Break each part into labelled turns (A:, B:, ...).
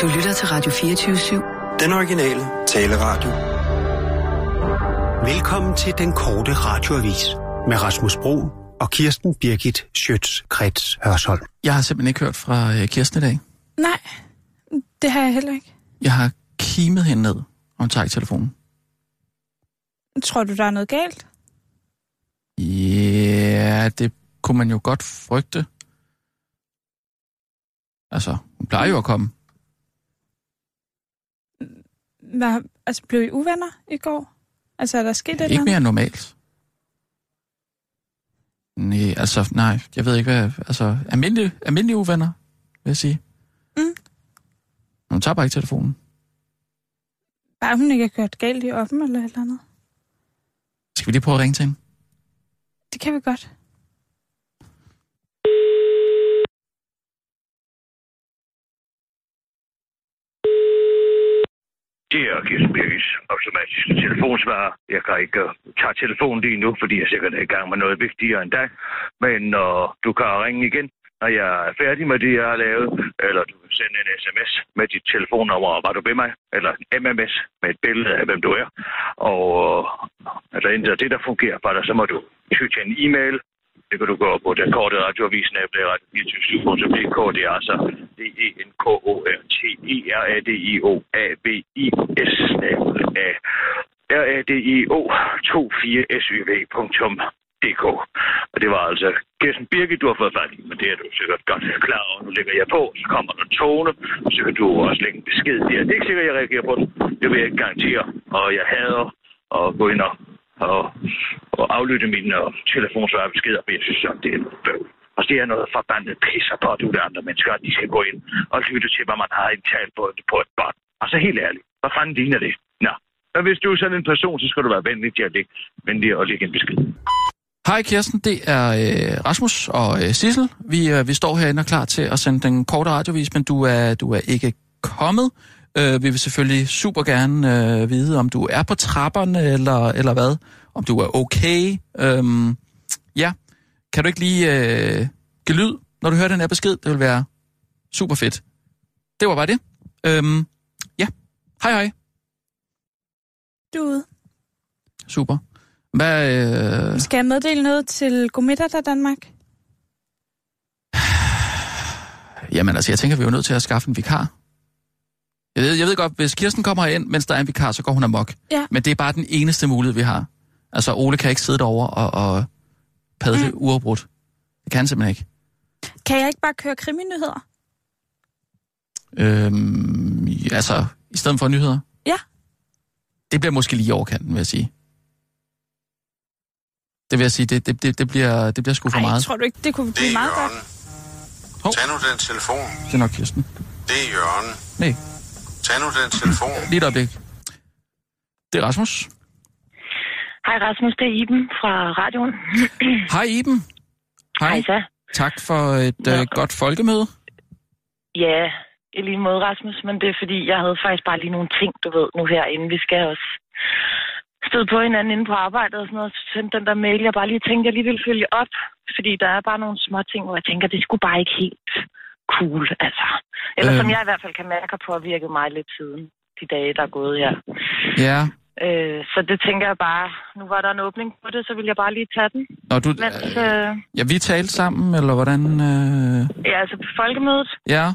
A: Du lytter til Radio 24-7.
B: Den originale taleradio.
C: Velkommen til den korte radioavis med Rasmus Bro og Kirsten Birgit Schøtz-Krets Hørsholm.
D: Jeg har simpelthen ikke hørt fra øh, Kirsten i dag.
E: Nej, det har jeg heller ikke.
D: Jeg har kimet hende ned, og hun tager ikke telefonen.
E: Tror du, der er noget galt?
D: Ja, det kunne man jo godt frygte. Altså, hun plejer jo at komme.
E: Hvad, altså, blev I uvenner i går? Altså, er der sket et
D: Ikke mere end normalt. Nej, altså, nej, jeg ved ikke hvad... Altså, almindelige, almindelige uvenner, vil jeg sige.
E: Mm.
D: Hun tager bare ikke telefonen.
E: Bare hun ikke har kørt galt i oppen eller et eller andet?
D: Skal vi lige prøve at ringe til hende?
E: Det kan vi godt.
F: Det er Kirsten Birkes automatiske telefonsvarer. Jeg kan ikke uh, tage telefonen lige nu, fordi jeg sikkert er i gang med noget vigtigere end dig. Men uh, du kan ringe igen, når jeg er færdig med det, jeg har lavet. Eller du kan sende en sms med dit telefonnummer, og var du ved mig? Eller en MMS med et billede af, hvem du er. Og uh, intet af det, der fungerer for dig, så må du ty til en e-mail. Det kan du gå på den korte radioavis, af radio 24 Det er altså d e n k o r t e r a d i o a b i s a r a d i o 24 s y dk Og det var altså Kirsten Birgit, du har fået fat i, men det er du sikkert godt klar over. Nu lægger jeg på, så kommer der en tone, og så kan du også lægge en besked der. Det er ikke sikkert, jeg reagerer på den. Det vil jeg ikke garantere. Og jeg hader at gå ind og og, og aflytte mine uh, øh, telefonsvarebeskeder, men jeg synes, at det er noget bøv. Og det er noget forbandet pisser på, at du andre mennesker, at de skal gå ind og lytte til, hvad man har indtalt på, på et bånd. Altså helt ærligt, hvad fanden ligner det? Nå, men hvis du er sådan en person, så skal du være venlig til at lægge, venlig og lægge en besked.
D: Hej Kirsten, det er øh, Rasmus og øh, Sissel. Vi, øh, vi står herinde og klar til at sende den korte radiovis, men du er, du er ikke kommet. Øh, vi vil selvfølgelig super gerne øh, vide, om du er på trapperne eller, eller hvad. Om du er okay. Øhm, ja, kan du ikke lige øh, give lyd, når du hører den her besked? Det vil være super fedt. Det var bare det. Øhm, ja, hej hej.
E: Du ude.
D: Super. Hvad, øh,
E: Skal jeg meddele noget til Godmiddag der Danmark?
D: Jamen altså, jeg tænker, vi er jo nødt til at skaffe en vikar. Jeg ved, jeg ved godt, hvis Kirsten kommer ind, mens der er en vikar, så går hun amok.
E: Ja.
D: Men det er bare den eneste mulighed, vi har. Altså, Ole kan ikke sidde derovre og, og padle mm. uafbrudt. Det kan han simpelthen ikke.
E: Kan jeg ikke bare køre kriminyheder?
D: Øhm, altså, i stedet for nyheder.
E: Ja.
D: Det bliver måske lige overkanten, vil jeg sige. Det vil jeg sige, det, det, det, det, bliver, det bliver sgu for
E: Ej,
D: meget.
E: tror du ikke, det kunne
G: Det
E: blive
G: er
E: meget godt?
D: Hov.
G: Tag nu den telefon.
D: Det er nok Kirsten.
G: Det er Jørgen.
D: Nej,
G: Tag nu den telefon.
D: lige et øjeblik. Det er Rasmus.
H: Hej Rasmus, det er Iben fra radioen.
D: Hej Iben. Hej.
H: Hej så.
D: Tak for et øh, godt folkemøde.
H: Ja, i lige måde Rasmus, men det er fordi, jeg havde faktisk bare lige nogle ting, du ved, nu herinde. Vi skal også støde på hinanden inde på arbejdet og sådan noget. Så sendte den der mail, jeg bare lige tænkte, jeg lige ville følge op. Fordi der er bare nogle små ting, hvor jeg tænker, det skulle bare ikke helt cool, altså. Eller
D: Øhm.
H: som jeg i hvert fald kan mærke har påvirket mig lidt siden de dage, der er gået her.
D: Ja,
H: Øh, så det tænker jeg bare, nu var der en åbning på det, så vil jeg bare lige tage den.
D: Når du,
H: Mens,
D: øh,
H: øh,
D: ja, vi talte sammen, eller hvordan? Øh...
H: ja, altså på folkemødet,
D: Ja,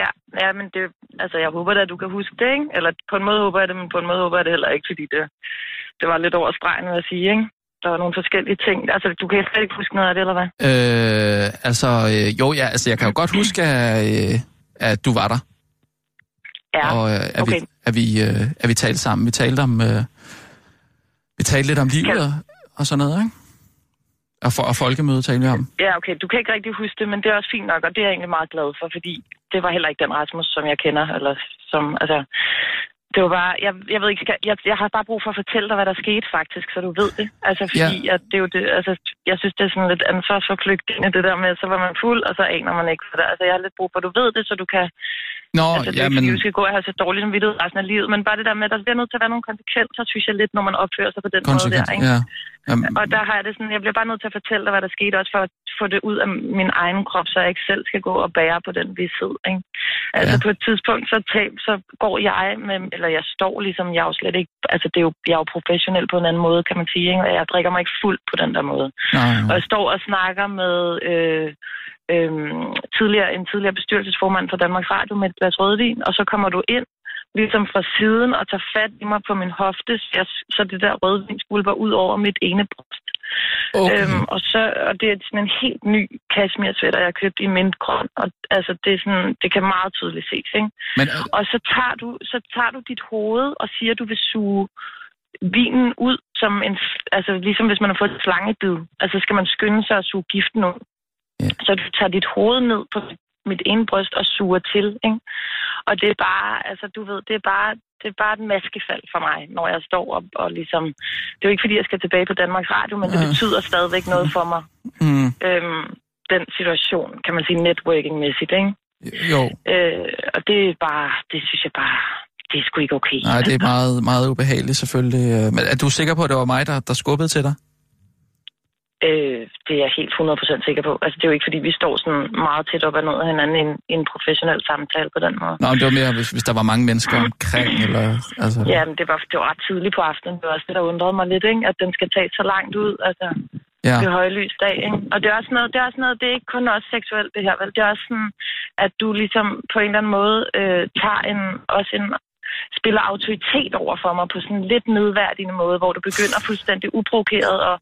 H: Ja, ja, men det, altså jeg håber da, at du kan huske det, ikke? Eller på en måde håber jeg det, men på en måde håber jeg det heller ikke, fordi det, det var lidt over stregen, vil jeg sige, ikke? Der var nogle forskellige ting. Altså, du kan slet ikke huske noget af det, eller hvad?
D: øh, altså, øh, jo, ja, altså, jeg kan jo godt huske, at, øh, at du var der,
H: Ja,
D: og øh, at,
H: okay.
D: vi, at, vi, øh, at vi talte sammen. Vi talte om, øh, vi talte lidt om livet
H: Kan-
D: og, og sådan noget, ikke? Og, for, og folkemøde talte vi om.
H: Ja, okay, du kan ikke rigtig huske det, men det er også fint nok, og det er jeg egentlig meget glad for, fordi det var heller ikke den Rasmus, som jeg kender, eller som, altså, det var bare, jeg, jeg ved ikke, skal, jeg, jeg har bare brug for at fortælle dig, hvad der skete faktisk, så du ved det. Altså, fordi
D: Ja.
H: at det er jo det, altså, jeg synes, det er sådan lidt ansvarsforflygtende, det der med, så var man fuld, og så aner man ikke, hvad der Altså, jeg har lidt brug for, at du ved det, så du kan,
D: Nå,
H: altså, det
D: ja, men,
H: du skal gå og have så dårligt som vidtighed resten af livet, men bare det der med, at der bliver nødt til at være nogle konsekvenser, synes jeg lidt, når man opfører sig på den måde der, ikke?
D: ja. Jamen,
H: Og der har jeg det sådan, jeg bliver bare nødt til at fortælle dig, hvad der skete, også for at få det ud af min egen krop, så jeg ikke selv skal gå og bære på den vidshed. Ikke? Altså
D: Ja.
H: på et tidspunkt, så, tab, så går jeg med, eller jeg står ligesom, jeg er jo slet ikke, altså det er jo, jeg er jo professionel på en anden måde, kan man sige, ikke? og jeg drikker mig ikke fuld på den der måde.
D: Nej,
H: Og jeg står og snakker med øh, øh, tidligere, en tidligere bestyrelsesformand for Danmarks Radio med et glas rødvin, og så kommer du ind ligesom fra siden og tager fat i mig på min hofte, så, jeg, så det der rødvin skvulper ud over mit ene bryst.
D: Okay.
H: Øhm, og, så, og det er sådan en helt ny cashmere jeg har købt i mintgrøn, og altså det, er sådan, det kan meget tydeligt ses, ikke?
D: Men,
H: Og så tager, du, så tager du dit hoved og siger, at du vil suge vinen ud, som en, altså ligesom hvis man har fået et slangebid. Altså skal man skynde sig at suge giften ud.
D: Ja.
H: Så du tager dit hoved ned på mit ene bryst og suger til, ikke? Og det er bare, altså du ved, det er bare, det er bare et maskefald for mig, når jeg står op og ligesom... Det er jo ikke, fordi jeg skal tilbage på Danmarks Radio, men det
D: Ja.
H: betyder stadigvæk noget for mig.
D: mm,
H: Øhm, den situation, kan man sige, networking-mæssigt, ikke?
D: jo,
H: Øh, og det er bare, det synes jeg bare, det er sgu ikke okay.
D: nej, det er meget, meget ubehageligt selvfølgelig. øh, Men er du sikker på, at det var mig, der, der skubbede til dig?
H: Øh, det er jeg helt 100% sikker på. Altså, det er jo ikke, fordi vi står sådan meget tæt op ad noget af hinanden i en, i en professionel samtale på den måde.
D: Nå, det var mere, hvis, hvis der var mange mennesker omkring, eller... Altså,
H: Ja, men det var, det var ret tidligt på aftenen. Det var også det, der undrede mig lidt, ikke? At den skal tage så langt ud. Altså,
D: ja.
H: det højlys dag, ikke? Og det er også noget, det er også noget, det er ikke kun også seksuelt, det her, vel? Det er også sådan, at du ligesom på en eller anden måde øh, tager en, også en spiller autoritet over for mig på sådan en lidt nedværdigende måde, hvor du begynder fuldstændig uprovokeret at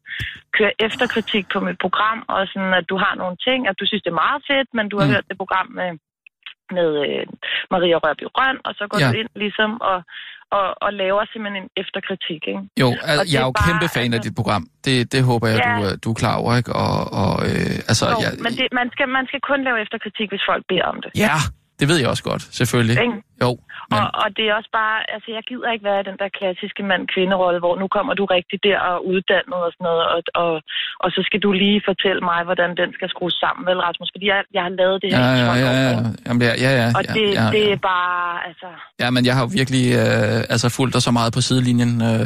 H: køre efterkritik på mit program, og sådan, at du har nogle ting, at du synes, det er meget fedt, men du har
D: Mm.
H: hørt det program med, med øh, Maria Rørby Røn, og så går
D: Ja.
H: du ind ligesom og, og, og laver simpelthen en efterkritik, ikke?
D: Jo, al- jeg er jo
H: bare,
D: kæmpe fan af
H: altså-
D: dit program. Det, det håber jeg,
H: Ja.
D: du, øh, du er klar over, ikke? Og, og øh, altså,
H: Jo,
D: jeg,
H: men det, man, skal, man skal kun lave efterkritik, hvis folk beder om det.
D: Ja, det ved jeg også godt, selvfølgelig.
H: Ikke?
D: Jo, men,
H: Og, og det er også bare, altså jeg gider ikke være i den der klassiske mand-kvinde-rolle, hvor nu kommer du rigtig der og uddannet og sådan noget, og, og, og så skal du lige fortælle mig, hvordan den skal skrues sammen, vel Rasmus? Fordi jeg, jeg har lavet det her
D: ja, ja,
H: 12
D: ja, ja? Jamen, ja, ja, ja,
H: Og det,
D: ja,
H: det
D: ja.
H: er bare, altså,
D: Ja, men jeg har jo virkelig øh, altså fulgt dig så meget på sidelinjen, øh,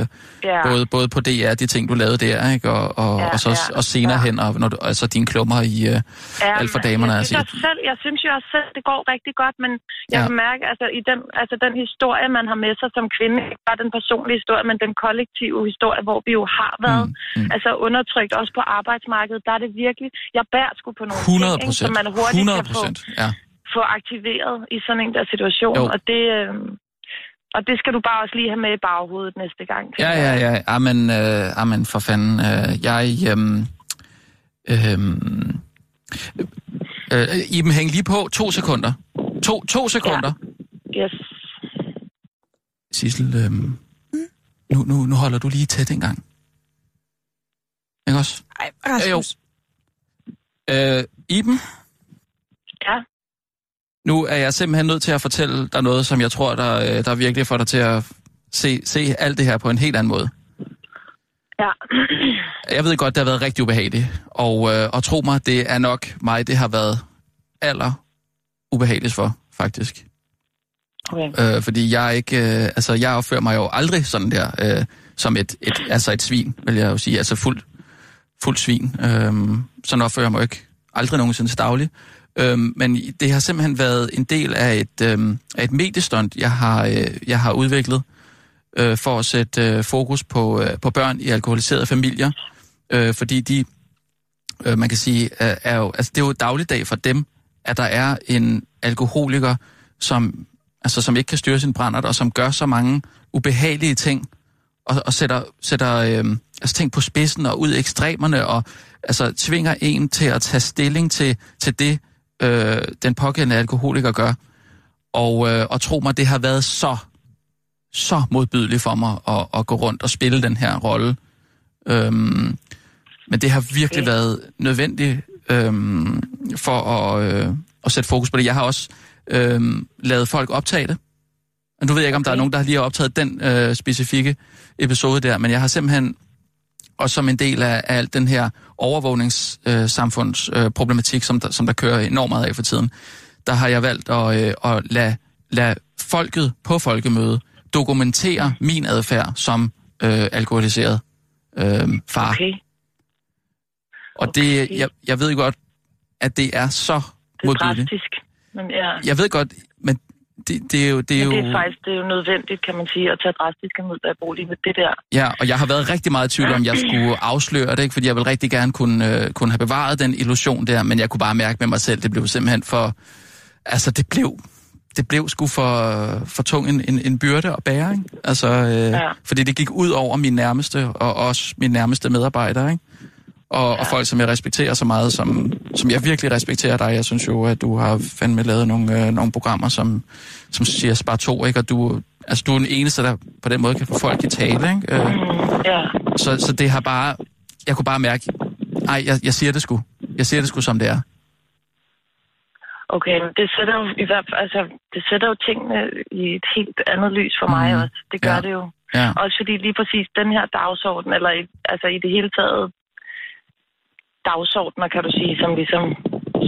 H: ja.
D: både, både på DR, de ting, du lavede der, ikke? Og, og,
H: Ja,
D: og så
H: ja,
D: og senere
H: ja.
D: hen, og når du, altså dine klummer i øh,
H: Ja,
D: alt for damerne.
H: Jeg
D: Altså,
H: selv, jeg synes jo også selv, det går rigtig godt, men jeg
D: Ja.
H: kan mærke, altså, i den, altså den historie, man har med sig som kvinde, ikke bare den personlige historie, men den kollektive historie, hvor vi jo har været
D: mm, mm.
H: altså undertrykt også på arbejdsmarkedet, der er det virkelig, jeg bærer sgu på nogle
D: 100
H: ting, som man hurtigt
D: 100
H: kan få,
D: ja.
H: få aktiveret i sådan en der situation,
D: Jo.
H: og det, øh, og det skal du bare også lige have med i baghovedet næste gang.
D: Ja, ja, ja. Amen, øh, amen for fanden. Øh, jeg... Øhm, øhm, øh, Iben, hæng lige på to sekunder. To, to sekunder.
H: Yes.
D: Sissel, øhm, nu, nu, nu holder du lige tæt en gang. Ikke også?
E: Ej, Rasmus.
D: Øh, Iben,
H: Ja.
D: nu er jeg simpelthen nødt til at fortælle dig noget, som jeg tror, der, øh, der virkelig får dig til at se, se alt det her på en helt anden måde.
H: Ja.
D: Jeg ved godt, det har været rigtig ubehageligt, og, øh, og tro mig, det er nok mig, det har været aller ubehageligst for, faktisk.
H: Okay.
D: Øh, fordi jeg er ikke, øh, altså jeg opfører mig jo aldrig sådan der, øh, som et, et, altså et svin, vil jeg jo sige, altså fuld, fuld svin. Øh, sådan opfører jeg mig jo ikke aldrig nogensinde til daglig. Øh, men det har simpelthen været en del af et, øh, af et mediestunt, jeg har, øh, jeg har udviklet, øh, for at sætte øh, fokus på, øh, på børn i alkoholiserede familier, øh, fordi de, øh, man kan sige, er, er jo, altså det er jo dagligdag for dem, at der er en alkoholiker, som, altså, som ikke kan styre sin brændert, og som gør så mange ubehagelige ting, og, og sætter, sætter øh, altså ting på spidsen og ud i ekstremerne, og altså tvinger en til at tage stilling til, til det, øh, den pågældende alkoholiker gør. Og, øh, og tro mig, det har været så så modbydeligt for mig at, at gå rundt og spille den her rolle. Øhm, men det har virkelig
H: Okay.
D: været nødvendigt øhm, for at, øh, at sætte fokus på det. Jeg har også øhm, lavet folk optage det. Men nu ved jeg ikke, om der er
H: Okay.
D: nogen, der lige har optaget den øh, specifikke episode der, men jeg har simpelthen også som en del af, af alt den her overvågningssamfundsproblematik, øh, problematik, som, der, som der kører enormt meget af for tiden, der har jeg valgt at, øh, at lade, lade folket på folkemøde dokumentere min adfærd som øh, alkoholiseret øh, far.
H: Okay.
D: Og det, jeg, jeg ved godt, at det er så modbydeligt.
H: Men ja,
D: Jeg ved godt, men det, det er jo... Det er jo
H: det er faktisk det er jo nødvendigt, kan man sige, at tage drastiske midler i brug lige med det der.
D: Ja, og jeg har været rigtig meget i tvivl om, jeg skulle afsløre det, ikke? fordi jeg vil rigtig gerne kunne, øh, kunne have bevaret den illusion der, men jeg kunne bare mærke med mig selv, det blev simpelthen for... Altså, det blev, det blev sgu for, for tung en, en, en byrde at bære, ikke? Altså, øh, ja. fordi det gik ud over min nærmeste, og også min nærmeste medarbejdere, ikke? Og, og folk, som jeg respekterer så meget, som, som jeg virkelig respekterer dig. Jeg synes jo, at du har fandme lavet nogle, øh, nogle programmer, som, som siger spar to, ikke? Og du, altså, du er den eneste, der på den måde kan få folk i tale, ikke? Øh,
H: Ja,
D: så, så det har bare... Jeg kunne bare mærke... Ej, jeg, jeg siger det sgu. Jeg siger det sgu, som det er.
H: okay, men det sætter jo i hvert fald, altså, det sætter jo tingene i et helt andet lys for mig
D: Mhm.
H: også. Det gør
D: Ja.
H: det jo.
D: Ja.
H: Også fordi lige præcis den her dagsorden, eller i, altså i det hele taget dagsordner, kan du sige, som ligesom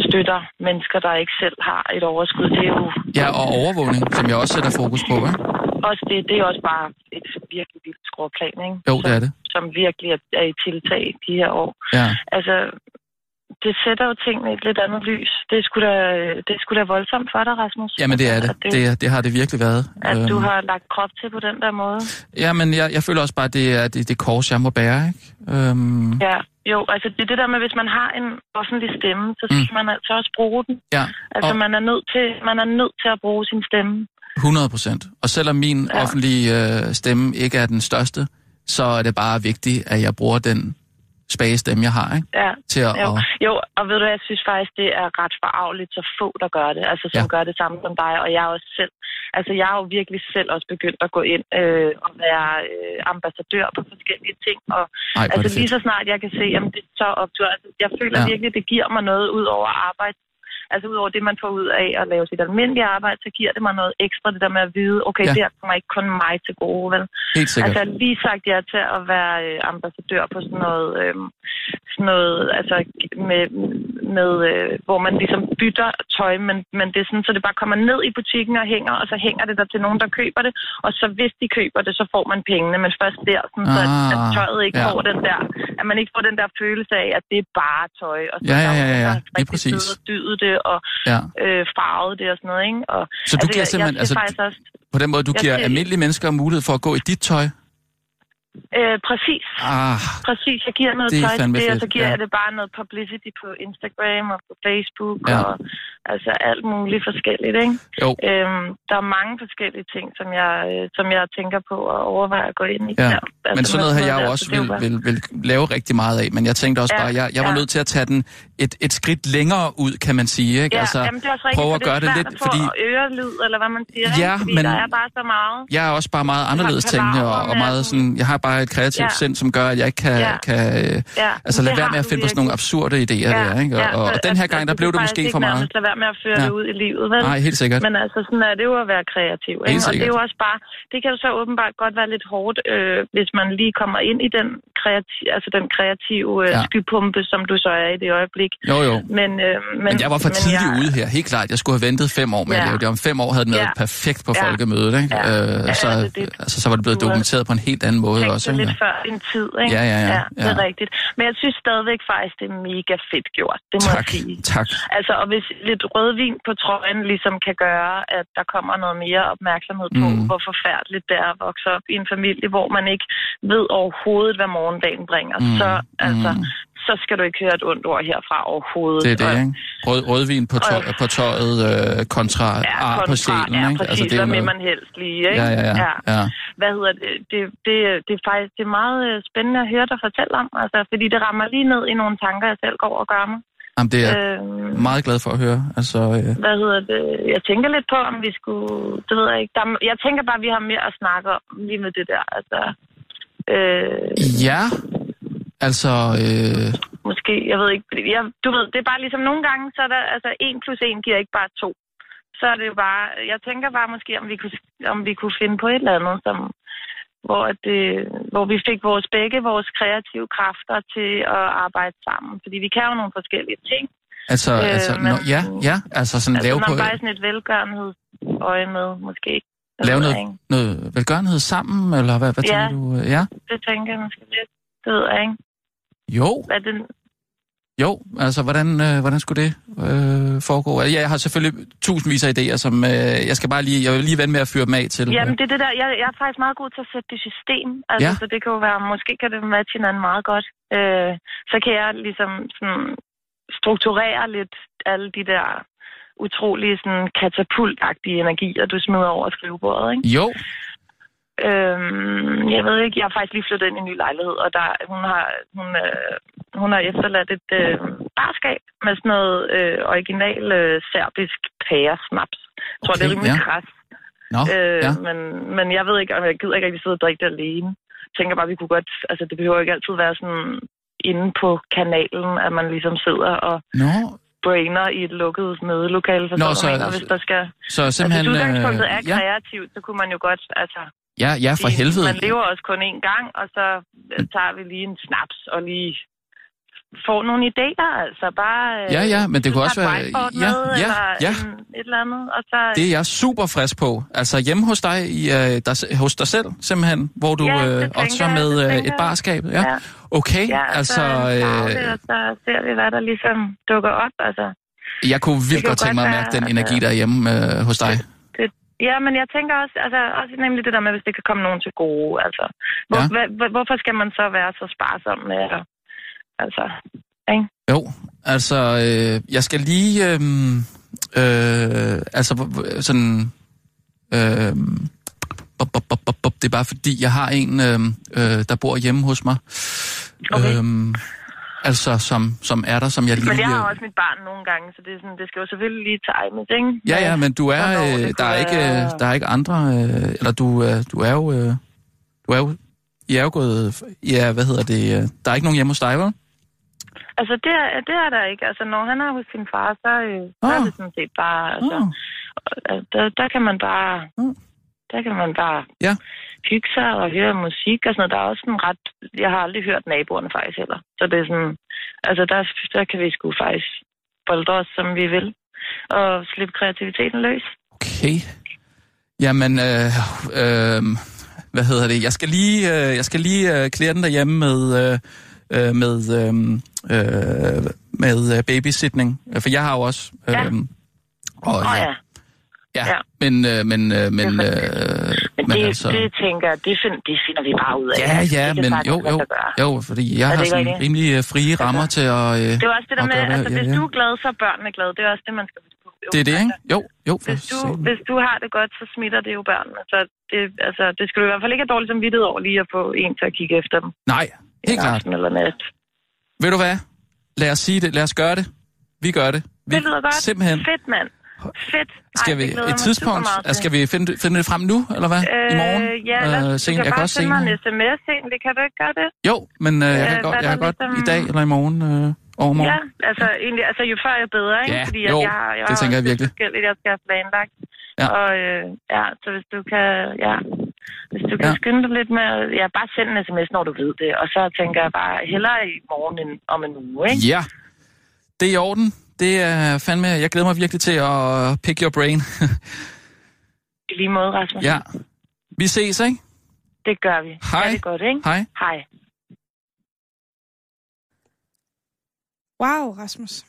H: støtter mennesker, der ikke selv har et overskud. Det er jo
D: Ja, og overvågning, som jeg også sætter fokus på, ikke?
H: også, det, det er også bare et virkelig vildt skråplan, ikke?
D: Jo, det er
H: som,
D: det.
H: Som virkelig er, i tiltag de her år.
D: Ja.
H: Altså, det sætter jo tingene i et lidt andet lys. Det sgu da, det sgu da voldsomt for dig, Rasmus.
D: Jamen, det er det.
H: At, det,
D: Det, det har det virkelig været.
H: at du
D: Øhm,
H: har lagt krop til på den der måde.
D: Ja, men jeg, jeg føler også bare, at det er det, det kors, jeg må bære, ikke? Øhm,
H: Ja, jo, altså det er det der med, hvis man har en offentlig stemme, så skal man altså også bruge den.
D: ja,
H: Altså
D: og
H: man er nødt til, man er nødt til at bruge sin stemme.
D: 100 procent. Og selvom min
H: Ja.
D: offentlige øh, stemme ikke er den største, så er det bare vigtigt, at jeg bruger den spage stemme, jeg har, ikke?
H: Ja.
D: Til at...
H: Jo. jo, og ved du, jeg synes faktisk, det er ret forarveligt, så få, der gør det. Altså, som
D: Ja.
H: gør det samme som dig, og jeg også selv. Altså, jeg har jo virkelig selv også begyndt at gå ind øh, og være øh, ambassadør på forskellige ting. Og
D: Ej,
H: altså, lige så snart jeg kan se, at det er så optur. Altså, jeg føler
D: ja.
H: virkelig, det giver mig noget ud over arbejde. Altså udover det, man får ud af at lave sit almindelige arbejde, så giver det mig noget ekstra, det der med at vide, okay,
D: Ja.
H: det her kommer ikke kun mig til gode, vel?
D: Helt sikkert.
H: Altså, jeg har lige sagt ja til at være øh, ambassadør på sådan noget, øh, sådan noget altså med, med øh, hvor man ligesom bytter tøj, men, men det er sådan, så det bare kommer ned i butikken og hænger, og så hænger det der til nogen, der køber det, og så hvis de køber det, så får man pengene, men først der, sådan, så at, at
D: Ah,
H: tøjet ikke
D: ja.
H: får den der, at man ikke får den der følelse af, at det er bare tøj, og så
D: Ja, ja,
H: er
D: ja, ja,
H: der har
D: lige
H: rigtig
D: præcis.
H: dydet det, og
D: Ja.
H: øh, farvet det og sådan noget, ikke? Og,
D: Så du giver
H: jeg,
D: simpelthen-
H: jeg,
D: altså,
H: altså, faktisk også,
D: På den måde, du
H: Jeg
D: giver
H: ser-
D: almindelige mennesker mulighed for at gå i dit tøj.
H: Øh, præcis,
D: Ah,
H: Præcis, jeg giver noget
D: Det
H: tøj til det, og så giver
D: ja.
H: jeg det bare noget publicity på Instagram og på Facebook,
D: Ja.
H: og altså alt muligt forskelligt, ikke?
D: jo.
H: Øhm, der er mange forskellige ting, som jeg, øh, som jeg tænker på at overveje at gå ind i.
D: Ja,
H: der. Altså,
D: men sådan noget har jeg jo også
H: så det
D: vil, vil, vil lave rigtig meget af, men jeg tænkte også
H: Ja,
D: bare, jeg, jeg var
H: ja.
D: nødt til at tage den et, et skridt længere ud, kan man sige. Ikke?
H: Ja,
D: altså,
H: jamen, det er også rigtigt,
D: prøve at gøre det
H: er
D: lidt,
H: at
D: fordi
H: ørelyd, eller hvad man siger,
D: Ja,
H: ikke? fordi
D: men-
H: der er bare så meget.
D: jeg er også bare meget anderledes tænkende, og, og meget sådan, jeg har bare et kreativt
H: Ja.
D: sind, som gør, at jeg ikke kan,
H: Ja.
D: kan øh,
H: Ja,
D: altså lade være med at finde på sådan nogle absurde idéer der, ikke? Og, og,
H: så-
D: og den her
H: altså,
D: gang, der
H: du
D: blev det måske for meget.
H: lade være med at føre
D: Ja.
H: det ud i livet, vel?
D: Nej, helt sikkert.
H: Men altså, sådan er det jo at være kreativ.
D: Helt
H: Ikke? Og det er jo også bare, det kan jo så åbenbart godt være lidt hårdt, øh, hvis man lige kommer ind i den, kreativ, altså den kreative øh,
D: Ja.
H: ja. skypumpe, som du så er i det øjeblik.
D: Jo, jo.
H: Men, øh, men,
D: Men jeg var for
H: men
D: tidligt
H: jeg,
D: ude her, helt klart. Jeg skulle have ventet fem år med at
H: Ja.
D: lave det. Om fem år havde den været
H: Ja.
D: perfekt på
H: Ja.
D: folkemødet, ikke?
H: Ja.
D: Øh,
H: Ja,
D: så, altså, så var det blevet dokumenteret på en helt anden måde også.
H: det
D: Ikke?
H: lidt før din tid, ikke?
D: Ja, ja, ja,
H: det er
D: ja.
H: rigtigt. Men jeg synes stadigvæk faktisk, det er mega fedt gjort. Det må
D: Tak,
H: jeg sige.
D: tak.
H: Altså, og hvis lidt rødvin på trøjen ligesom kan gøre, at der kommer noget mere opmærksomhed på,
D: Mm.
H: hvor forfærdeligt det er at vokse op i en familie, hvor man ikke ved overhovedet, hvad morgendagen bringer,
D: mm.
H: så, altså,
D: mm.
H: Så skal du ikke høre et ondt ord herfra overhovedet.
D: Det er det,
H: Og-
D: ikke? Rød, rødvin på, tøj,
H: Og-
D: på tøjet øh, kontra
H: Ja,
D: ar på sjælen,
H: ja,
D: ikke?
H: præcis.
D: Altså, det er
H: vil
D: noget...
H: man helst lige, ikke?
D: Ja, ja, ja. ja.
H: Hvad hedder det? Det, det, det er faktisk det er meget øh, spændende at høre dig fortælle om, altså, fordi det rammer lige ned i nogle tanker, jeg selv går og gør mig.
D: Jamen, det er jeg
H: Øhm,
D: meget glad for at høre. Altså, øh,
H: hvad hedder det? Jeg tænker lidt på, om vi skulle... Det ved jeg ikke. Der, jeg tænker bare, at vi har mere at snakke om lige med det der. Altså, øh,
D: ja, altså... Øh,
H: måske, jeg ved ikke. Jeg, du ved, det er bare ligesom nogle gange, så er der, altså, 1 plus 1 giver ikke bare 2. Så er det jo bare... Jeg tænker bare måske, om vi kunne, om vi kunne finde på et eller andet, som, hvor, det, hvor vi fik vores begge vores kreative kræfter til at arbejde sammen. Fordi vi kan jo nogle forskellige ting.
D: altså,
H: Øh,
D: altså
H: men-
D: nå, ja, ja, altså sådan
H: Altså,
D: lave
H: man
D: på...
H: bare sådan et velgørenhedsøje med, måske. Jeg
D: Lave noget,
H: ikke.
D: noget velgørenhed sammen, eller hvad, hvad
H: Ja.
D: tænker du? Ja,
H: Det tænker jeg måske lidt. Det ved jeg ikke.
D: jo.
H: Er det,
D: Jo, altså hvordan, øh, hvordan skulle det øh, foregå? Ja, jeg har selvfølgelig tusindvis af idéer, som øh, jeg skal bare lige, jeg vil lige vende med at fyre dem af til.
H: Jamen, det er det der. Jeg, jeg er faktisk meget god til at sætte det system. Altså,
D: Ja.
H: så det kan jo være, måske kan det matche hinanden meget godt. Øh, så kan jeg ligesom sådan, strukturere lidt alle de der utrolige sådan, katapultagtige energier, du smider over skrivebordet, ikke?
D: Jo,
H: Øhm, jeg ved ikke, jeg har faktisk lige flyttet ind i en ny lejlighed, og der, hun, har, hun, øh, hun har efterladt et øh, barskab med sådan noget øh, original øh, serbisk pæresnaps. Jeg tror,
D: Okay,
H: det er rimelig
D: ja.
H: kras.
D: nå,
H: Øh,
D: ja.
H: men, men jeg ved ikke, om jeg gider ikke rigtig sidde og drikke det alene. Jeg tænker bare, vi kunne godt, altså det behøver ikke altid være sådan inde på kanalen, at man ligesom sidder og
D: Nå,
H: brainer i et lukket mødelokale, for
D: Nå, så-
H: så, hvis der skal...
D: så
H: Altså,
D: simpelthen...
H: hvis udgangspunktet er
D: ja,
H: kreativt, så kunne man jo godt, altså...
D: ja, ja, for
H: sige,
D: helvede.
H: Man lever også kun én gang, og så øh, tager vi lige en snaps og lige får nogle idéer, altså bare... øh,
D: Ja, ja, men det kunne også være- ja,
H: med,
D: ja, ja.
H: Et eller andet, og så...
D: Det er jeg super frisk på. Altså hjemme hos dig, i, øh, der, hos dig selv simpelthen, hvor du
H: Ja,
D: øh, også med øh, et barskab. Ja.
H: Ja.
D: Okay,
H: Ja,
D: altså...
H: Øh,
D: Øh,
H: og så ser vi, hvad der ligesom dukker op, altså.
D: jeg kunne
H: kan
D: godt tænke mig at mærke den energi, der er hjemme øh, hos dig.
H: Det, ja, men jeg tænker også, altså, også nemlig det der med, hvis det kan komme nogen til gode, altså. Hvor,
D: Ja.
H: hva, hvorfor skal man så være så sparsom med at, altså, ikke?
D: Jo, altså, øh, jeg skal lige, øh, øh, altså, sådan, øh, bop, bop, bop, bop, bop, det er bare fordi, jeg har en, øh, øh, der bor hjemme hos mig,
H: Okay.
D: øh, altså, som, som er der, som jeg lige...
H: Men jeg har også mit barn nogle gange, så det, er sådan, det skal jo selvfølgelig lige times, ikke?
D: Ja, ja, men du er, øh, der er ikke, øh, der er ikke andre, øh, eller du, øh, du er jo, øh, du er jo, I er jo gået, ja, hvad hedder det, øh, der er ikke nogen hjemme hos dig, vel?
H: Altså, det er, det er der ikke. Altså, når han er hos sin far, så, øh, så er
D: Ah.
H: det sådan set bare... Altså, øh, der, der kan man bare...
D: Mm.
H: Der kan man bare
D: Ja.
H: hygge sig og høre musik og sådan noget. Der er også sådan ret... Jeg har aldrig hørt naboerne faktisk heller. Så det er sådan... Altså, der, der kan vi sgu faktisk boldre os, som vi vil. Og slippe kreativiteten løs.
D: Okay. Jamen, øh, øh, hvad hedder det? Jeg skal lige, øh, jeg skal lige øh, klæde den derhjemme med, øh, øh, med, øh, øh, med øh, babysitning. For jeg har jo også... Øh,
H: Ja.
D: og,
H: Åh ja.
D: ja.
H: ja.
D: Men, øh, men, øh, men, øh,
H: Men,
D: men
H: det,
D: altså...
H: det tænker jeg, det, find, det finder vi bare ud af.
D: Ja,
H: Altså,
D: ja,
H: det
D: men jo, jo, jo, fordi jeg
H: det
D: har sådan
H: rigtigt?
D: rimelig øh, frie rammer til at... Øh,
H: Det er også det der med, altså
D: jeg
H: hvis
D: vil.
H: du er glad, så er børnene glade. Det er også det, man skal huske på.
D: Det er det, ikke?
H: altså,
D: Jo, jo,
H: Hvis du, hvis du har det godt, så smitter det jo børnene. Så det, altså, det skal du i hvert fald ikke have dårligt samvittighed over lige at få en til at kigge efter dem.
D: Nej, helt klart.
H: eller nat.
D: Ved du hvad? Lad os sige det. Lad os gøre det. Vi gør det. Vi,
H: Det lyder godt.
D: Simpelthen.
H: Fedt, mand. Fedt.
D: Skal vi
H: det
D: et
H: jeg
D: tidspunkt? Altså, skal vi finde, finde det frem nu, eller hvad? I morgen?
H: Øh, ja, lad
D: Øh,
H: du
D: sen-
H: kan
D: jeg kan
H: bare sende mig en sms egentlig. Kan du ikke gøre det?
D: Jo, men øh, jeg
H: Øh,
D: kan godt,
H: hvad
D: jeg kan godt
H: ligesom-
D: i dag eller i morgen. Øh, overmorgen.
H: Ja, altså, egentlig, altså jo før jo bedre, ikke?
D: Ja,
H: Fordi
D: jo,
H: jeg, har- jeg
D: det tænker jeg virkelig.
H: forskelligt, jeg skal have planlagt.
D: Ja.
H: Og øh, ja, så hvis du kan, ja, hvis du kan
D: Ja.
H: skynde dig lidt med, ja, bare send en sms, når du ved det. Og så tænker jeg bare, hellere i morgen end om en uge, ikke?
D: Ja, det er i orden. Det er fandme, jeg glæder mig virkelig til at pick your brain.
H: I lige måde, Rasmus.
D: ja. Vi ses, ikke?
H: Det gør vi.
D: Hej.
H: Ja, det er godt, ikke?
D: Hej.
H: Hej.
E: Wow, Rasmus.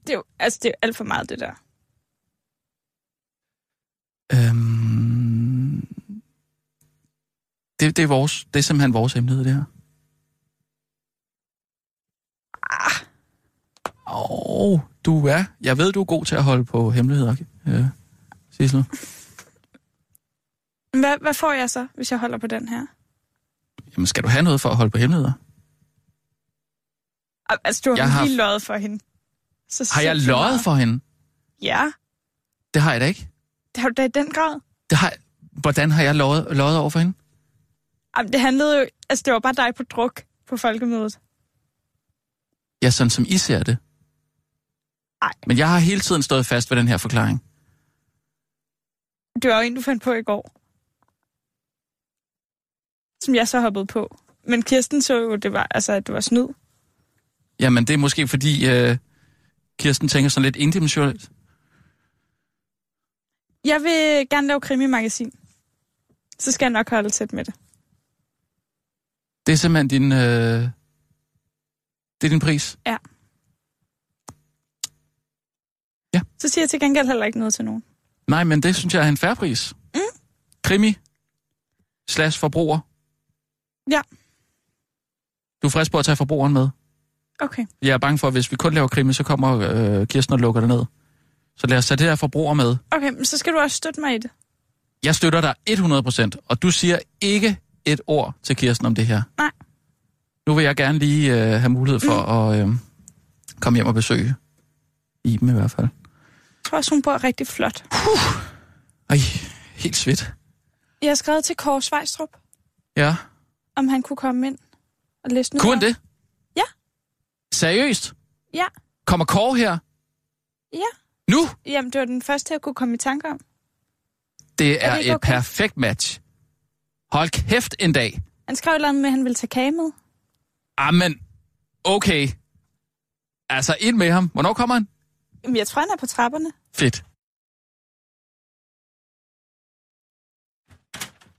E: Det er jo, altså, det er jo alt for meget, det der.
D: Øhm, det, det, er vores, det er simpelthen vores hemmelighed, det her. Oh, du er. Jeg ved, du er god til at holde på hemmeligheder, øh, Sissel.
E: Hvad, hvad får jeg så, hvis jeg holder på den her?
D: Jamen, skal du have noget for at holde på hemmeligheder?
E: Al- Altså, du har
D: Jeg
E: jeg
D: har-
E: lige løjet for hende. Så
D: Har jeg løjet for hende?
E: Ja,
D: Det har jeg da ikke.
E: det har du da i den grad.
D: Det har, hvordan har jeg løjet, løjet over for hende?
E: Jamen, det handlede jo... Altså, det var bare dig på druk på folkemødet.
D: Ja, sådan som I ser det.
E: Ej.
D: Men jeg har hele tiden stået fast ved den her forklaring.
E: Det var jo en, du fandt på i går. Som jeg så hoppede på. Men Kirsten så jo, det var, altså, at det var snyd.
D: Jamen, det er måske fordi, øh, Kirsten tænker sådan lidt indimensionelt.
E: Jeg vil gerne lave krimi-magasin. Så skal jeg nok holde tæt med det.
D: Det er simpelthen din... Øh, Det er din pris?
E: Så siger jeg til gengæld heller ikke noget til nogen.
D: Nej, men det synes jeg er en færre pris. Mm. Krimi slash forbruger.
E: Ja.
D: Du er frisk på at tage forbrugeren med.
E: Okay.
D: Jeg er bange for, at hvis vi kun laver krimi, så kommer øh, Kirsten og lukker det ned. Så lad os tage det her forbruger med.
E: Okay, men så skal du også støtte mig i det.
D: Jeg støtter dig 100%, og du siger ikke et ord til Kirsten om det her.
E: Nej.
D: Nu vil jeg gerne lige øh, have mulighed for mm. at øh, komme hjem og besøge Iben i hvert fald.
E: Jeg tror også, hun bor rigtig flot.
D: Ej, helt svedt.
E: Jeg har skrevet til Kåre Svejstrup,
D: Ja.
E: om han kunne komme ind og læse noget.
D: Kunne han det?
E: Ja.
D: Seriøst?
E: Ja.
D: Kommer Kåre her?
E: Ja.
D: Nu?
E: Jamen, det var den første, jeg kunne komme i tanke om.
D: Det er,
E: det ikke
D: et
E: okay?
D: perfekt match. Hold kæft en dag.
E: Han skrev et eller andet med, at han ville tage kage med.
D: Amen, okay. Altså, ind med ham. Hvornår kommer han?
E: Jamen, jeg tror, han er på trapperne.
D: Fedt.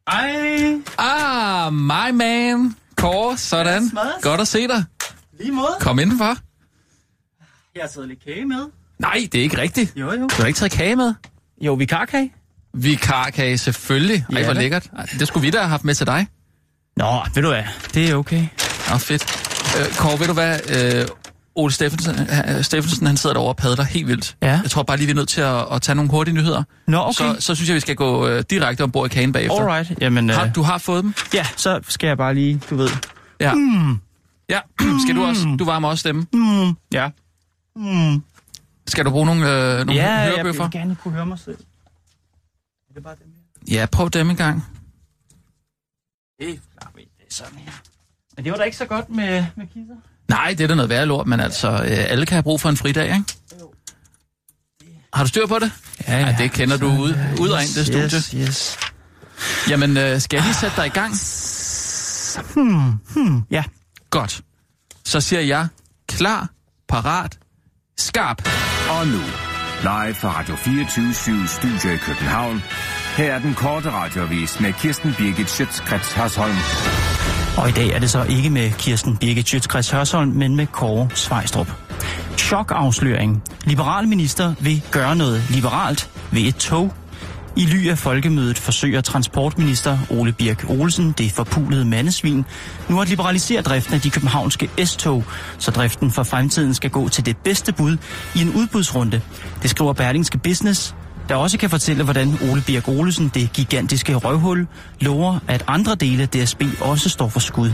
I: Ej,
D: Ah, my man. Kåre, sådan. Godt at se dig.
I: lige måde.
D: Kom indenfor.
I: Jeg har taget lidt kage med.
D: Nej, det er ikke rigtigt.
I: Jo, jo.
D: Du har ikke taget kage med.
I: Jo, vikarkage.
D: Vikarkage, selvfølgelig. Ej,
I: Ja,
D: hvor lækkert. Ej, Det skulle vi da have haft med til dig.
I: Nå, ved du hvad, det er okay.
D: Nå, fedt. Øh, Kåre, ved du hvad? Øh, Ole Steffensen, øh, Steffensen, han sidder derovre og padler helt vildt.
I: Ja.
D: Jeg tror bare lige, vi er nødt til at, at tage nogle hurtige nyheder.
I: Nå, okay.
D: Så, så synes jeg, vi skal gå øh, direkte ombord i kagen bagefter.
I: Alright, jamen,
D: Har,
I: øh,
D: du har fået dem?
I: ja, så skal jeg bare lige, du ved.
D: Ja. Mm. Ja, skal du også? Du varmer også stemme.
I: Mm, ja. Mm.
D: Skal du bruge nogle, øh, nogle
I: Ja, jeg
D: hørebøffer?
I: vil gerne kunne høre mig selv. Er det bare dem her?
D: Ja, prøv dem en gang.
I: Det klart, det er sådan her. Men det var da ikke så godt med, med kisser.
D: Nej, det er da noget værre lort, men altså, øh, alle kan have brug for en fridag, ikke? Har du styr på det?
I: Ja,
D: ja det kender du ud, ud og ind, det studie.
I: Yes, yes.
D: Jamen, øh, skal jeg lige sætte dig i gang?
I: Hmm, hmm, ja.
D: Godt. Så siger jeg, klar, parat, skarp.
J: Og nu, live fra Radio 24 Studio i København. Her er den korte radiovis med Kirsten Birgit Schøtzgrads Hasholm.
I: Og i dag er det så ikke med Kirsten Birgit Schøtzgrads Hørsholm, men med Kåre Svejstrup. Chokafsløring. Liberal minister vil gøre noget liberalt ved et tog. I ly af folkemødet forsøger transportminister Ole Birk Olsen det forpulede mandesvin nu at liberalisere driften af de københavnske S-tog, så driften for fremtiden skal gå til det bedste bud i en udbudsrunde. Det skriver Berlingske Business, der også kan fortælle, hvordan Ole Birk Olesen, det gigantiske røvhul, lover, at andre dele af DSB også står for skud.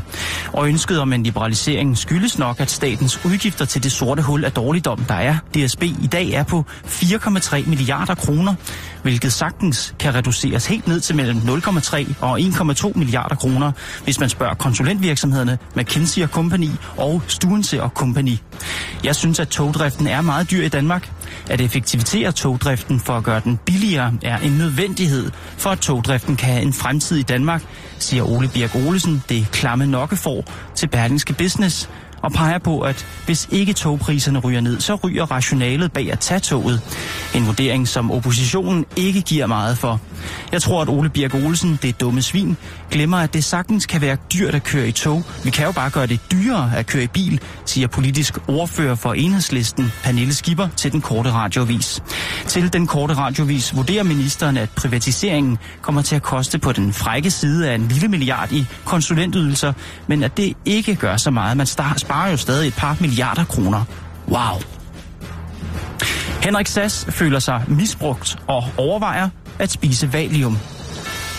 I: Og ønsket om en liberalisering skyldes nok, at statens udgifter til det sorte hul af dårligdom, der er DSB i dag, er på 4,3 milliarder kroner, hvilket sagtens kan reduceres helt ned til mellem 0,3 og 1,2 milliarder kroner, hvis man spørger konsulentvirksomhederne McKinsey Company og Stuense Company. Jeg synes, at togdriften er meget dyr i Danmark. At effektivisere togdriften for at gøre den billigere er en nødvendighed for, at togdriften kan have en fremtid i Danmark, siger Ole Birk Olesen, det klamme nokkefor til Berlingske Business, og peger på, at hvis ikke togpriserne ryger ned, så ryger rationalet bag at tage toget. En vurdering, som oppositionen ikke giver meget for. Jeg tror, at Ole Birk Olsen, det dumme svin, glemmer, at det sagtens kan være dyrt at køre i tog. Vi kan jo bare gøre det dyrere at køre i bil, siger politisk ordfører for enhedslisten Pernille Skipper til den korte radiovis. Til den korte radiovis vurderer ministeren, at privatiseringen kommer til at koste på den frække side af en lille milliard i konsulentydelser, men at det ikke gør så meget. Man sparer jo stadig et par milliarder kroner. Wow. Henrik Sass føler sig misbrugt og overvejer at spise valium.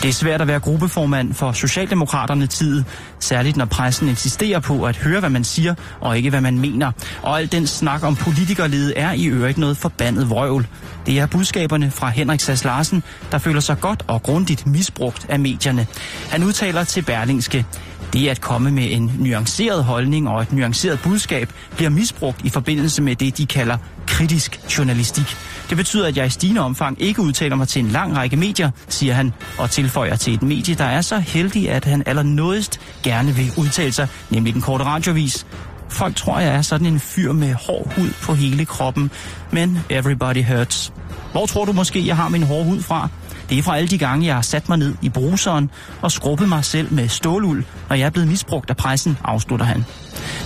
I: Det er svært at være gruppeformand for Socialdemokraterne tid, særligt når pressen insisterer på at høre, hvad man siger, og ikke hvad man mener. Og al den snak om politikerlede er i øvrigt noget forbandet vrøvl. Det er budskaberne fra Henrik Sass Larsen, der føler sig godt og grundigt misbrugt af medierne. Han udtaler til Berlingske, det at komme med en nuanceret holdning og et nuanceret budskab bliver misbrugt i forbindelse med det, de kalder kritisk journalistik. Det betyder, at jeg i stigende omfang ikke udtaler mig til en lang række medier, siger han, og tilføjer til et medie, der er så heldig, at han allernådest gerne vil udtale sig, nemlig den korte radiovis. Folk tror, jeg er sådan en fyr med hård hud på hele kroppen, men everybody hurts. Hvor tror du måske, jeg har min hårde hud fra? Det er fra alle de gange, jeg har sat mig ned i bruseren og skrubbet mig selv med ståluld, når jeg er blevet misbrugt af pressen, afslutter han.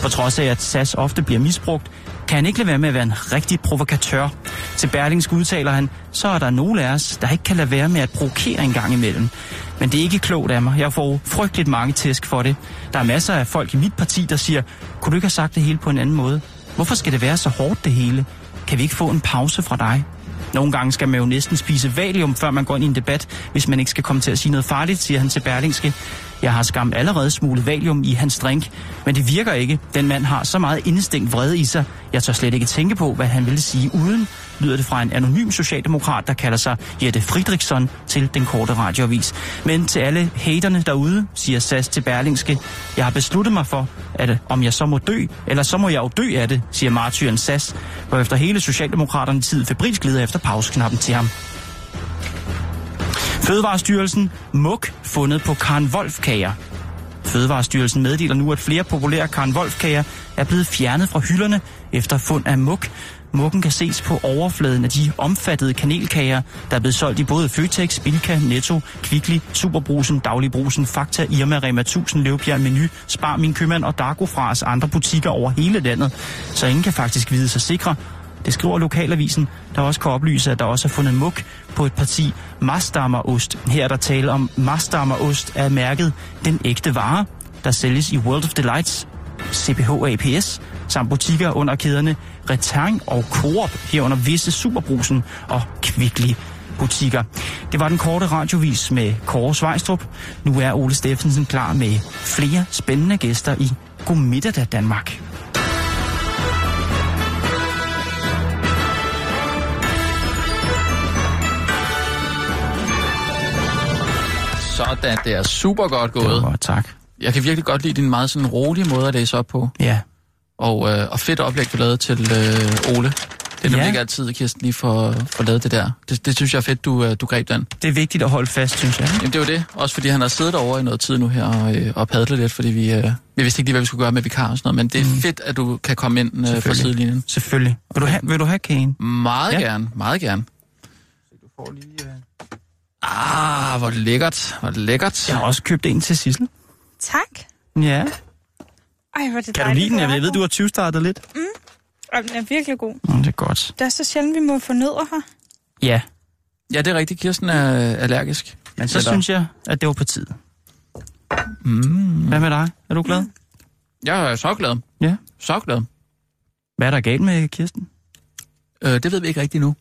I: På trods af, at SAS ofte bliver misbrugt, kan han ikke lade være med at være en rigtig provokatør. Til Berlingske udtaler han, så er der nogle af os, der ikke kan lade være med at provokere en gang imellem. Men det er ikke klogt af mig. Jeg får frygteligt mange tæsk for det. Der er masser af folk i mit parti, der siger, kunne du ikke have sagt det hele på en anden måde? Hvorfor skal det være så hårdt det hele? Kan vi ikke få en pause fra dig? Nogle gange skal man jo næsten spise valium, før man går ind i en debat, hvis man ikke skal komme til at sige noget farligt, siger han til Berlingske. Jeg har skam allerede smuglet valium i hans drink, men det virker ikke. Den mand har så meget indestængt vrede i sig. Jeg tør slet ikke tænke på, hvad han ville sige uden, lyder det fra en anonym socialdemokrat, der kalder sig Jette Friedrichsson til den korte radioavis. Men til alle haterne derude, siger SAS til Berlingske, jeg har besluttet mig for, at øh, om jeg så må dø, eller så må jeg jo dø af det, siger martyren SAS, efter hele Socialdemokraterne tid febrilsk leder efter pauseknappen til ham. Fødevarestyrelsen muk fundet på Karen Wolf-kager. Fødevarestyrelsen meddeler nu, at flere populære Karen Wolf-kager er blevet fjernet fra hylderne efter fund af muk. Mukken kan ses på overfladen af de omfattede kanelkager, der er blevet solgt i både Føtex, Bilka, Netto, Kvickly, Superbrusen, Dagligbrusen, Fakta, Irma, Rema 1000, Løvbjerg, Menu, Spar, Min Købmand og Dago fra andre butikker over hele landet. Så ingen kan faktisk vide sig sikre, det skriver Lokalavisen, der også kan oplyse, at der også er fundet muk på et parti Mastammerost. Her er der tale om Mastammerost er mærket den ægte vare, der sælges i World of Delights, CPH APS, samt butikker under kæderne Retang og Coop, herunder visse Superbrusen og Kvickly butikker. Det var den korte radiovis med Kåre Svejstrup. Nu er Ole Steffensen klar med flere spændende gæster i Godmiddag Danmark.
D: Sådan, det er super godt gået.
I: Det var, tak.
D: Jeg kan virkelig godt lide din meget sådan rolige måde at læse op på.
I: Ja.
D: Og, øh, og fedt oplæg, du lavede til øh, Ole. Det er nemlig
I: Ja.
D: ikke altid, Kirsten lige får, får lavet det der. Det, det synes jeg er fedt, du, øh, du greb den.
I: Det er vigtigt at holde fast, synes jeg.
D: Jamen det er jo det. Også fordi han har siddet over i noget tid nu her og, øh, og padlet lidt, fordi vi, øh, vi vidste ikke lige, hvad vi skulle gøre med vikar og sådan noget. Men det er
I: Mm.
D: fedt, at du kan komme ind øh, fra
I: Selvfølgelig.
D: sidelinjen.
I: Selvfølgelig. Vil du have, vil du have kagen?
D: Meget
I: Ja.
D: gerne, meget gerne.
I: Du får lige... Uh...
D: Ah, hvor lækkert, hvor lækkert.
I: Jeg har også købt en til Sissel.
E: Tak.
I: Ja.
E: Ej, hvor er det
I: Kan du lide den? Jeg ved, du har 20-startet lidt.
E: Ej, den er virkelig god.
I: Mm, det er godt.
E: Det er så sjældent, vi må få nødder her.
I: Ja,
D: Ja, det er rigtigt. Kirsten er allergisk.
I: men så synes jeg, at det var på tid.
D: Mm.
I: Hvad med dig? Er du glad?
D: Jeg er så glad.
I: Ja.
D: Så glad.
I: Hvad er der galt med Kirsten?
D: Øh, det ved vi ikke rigtigt nu.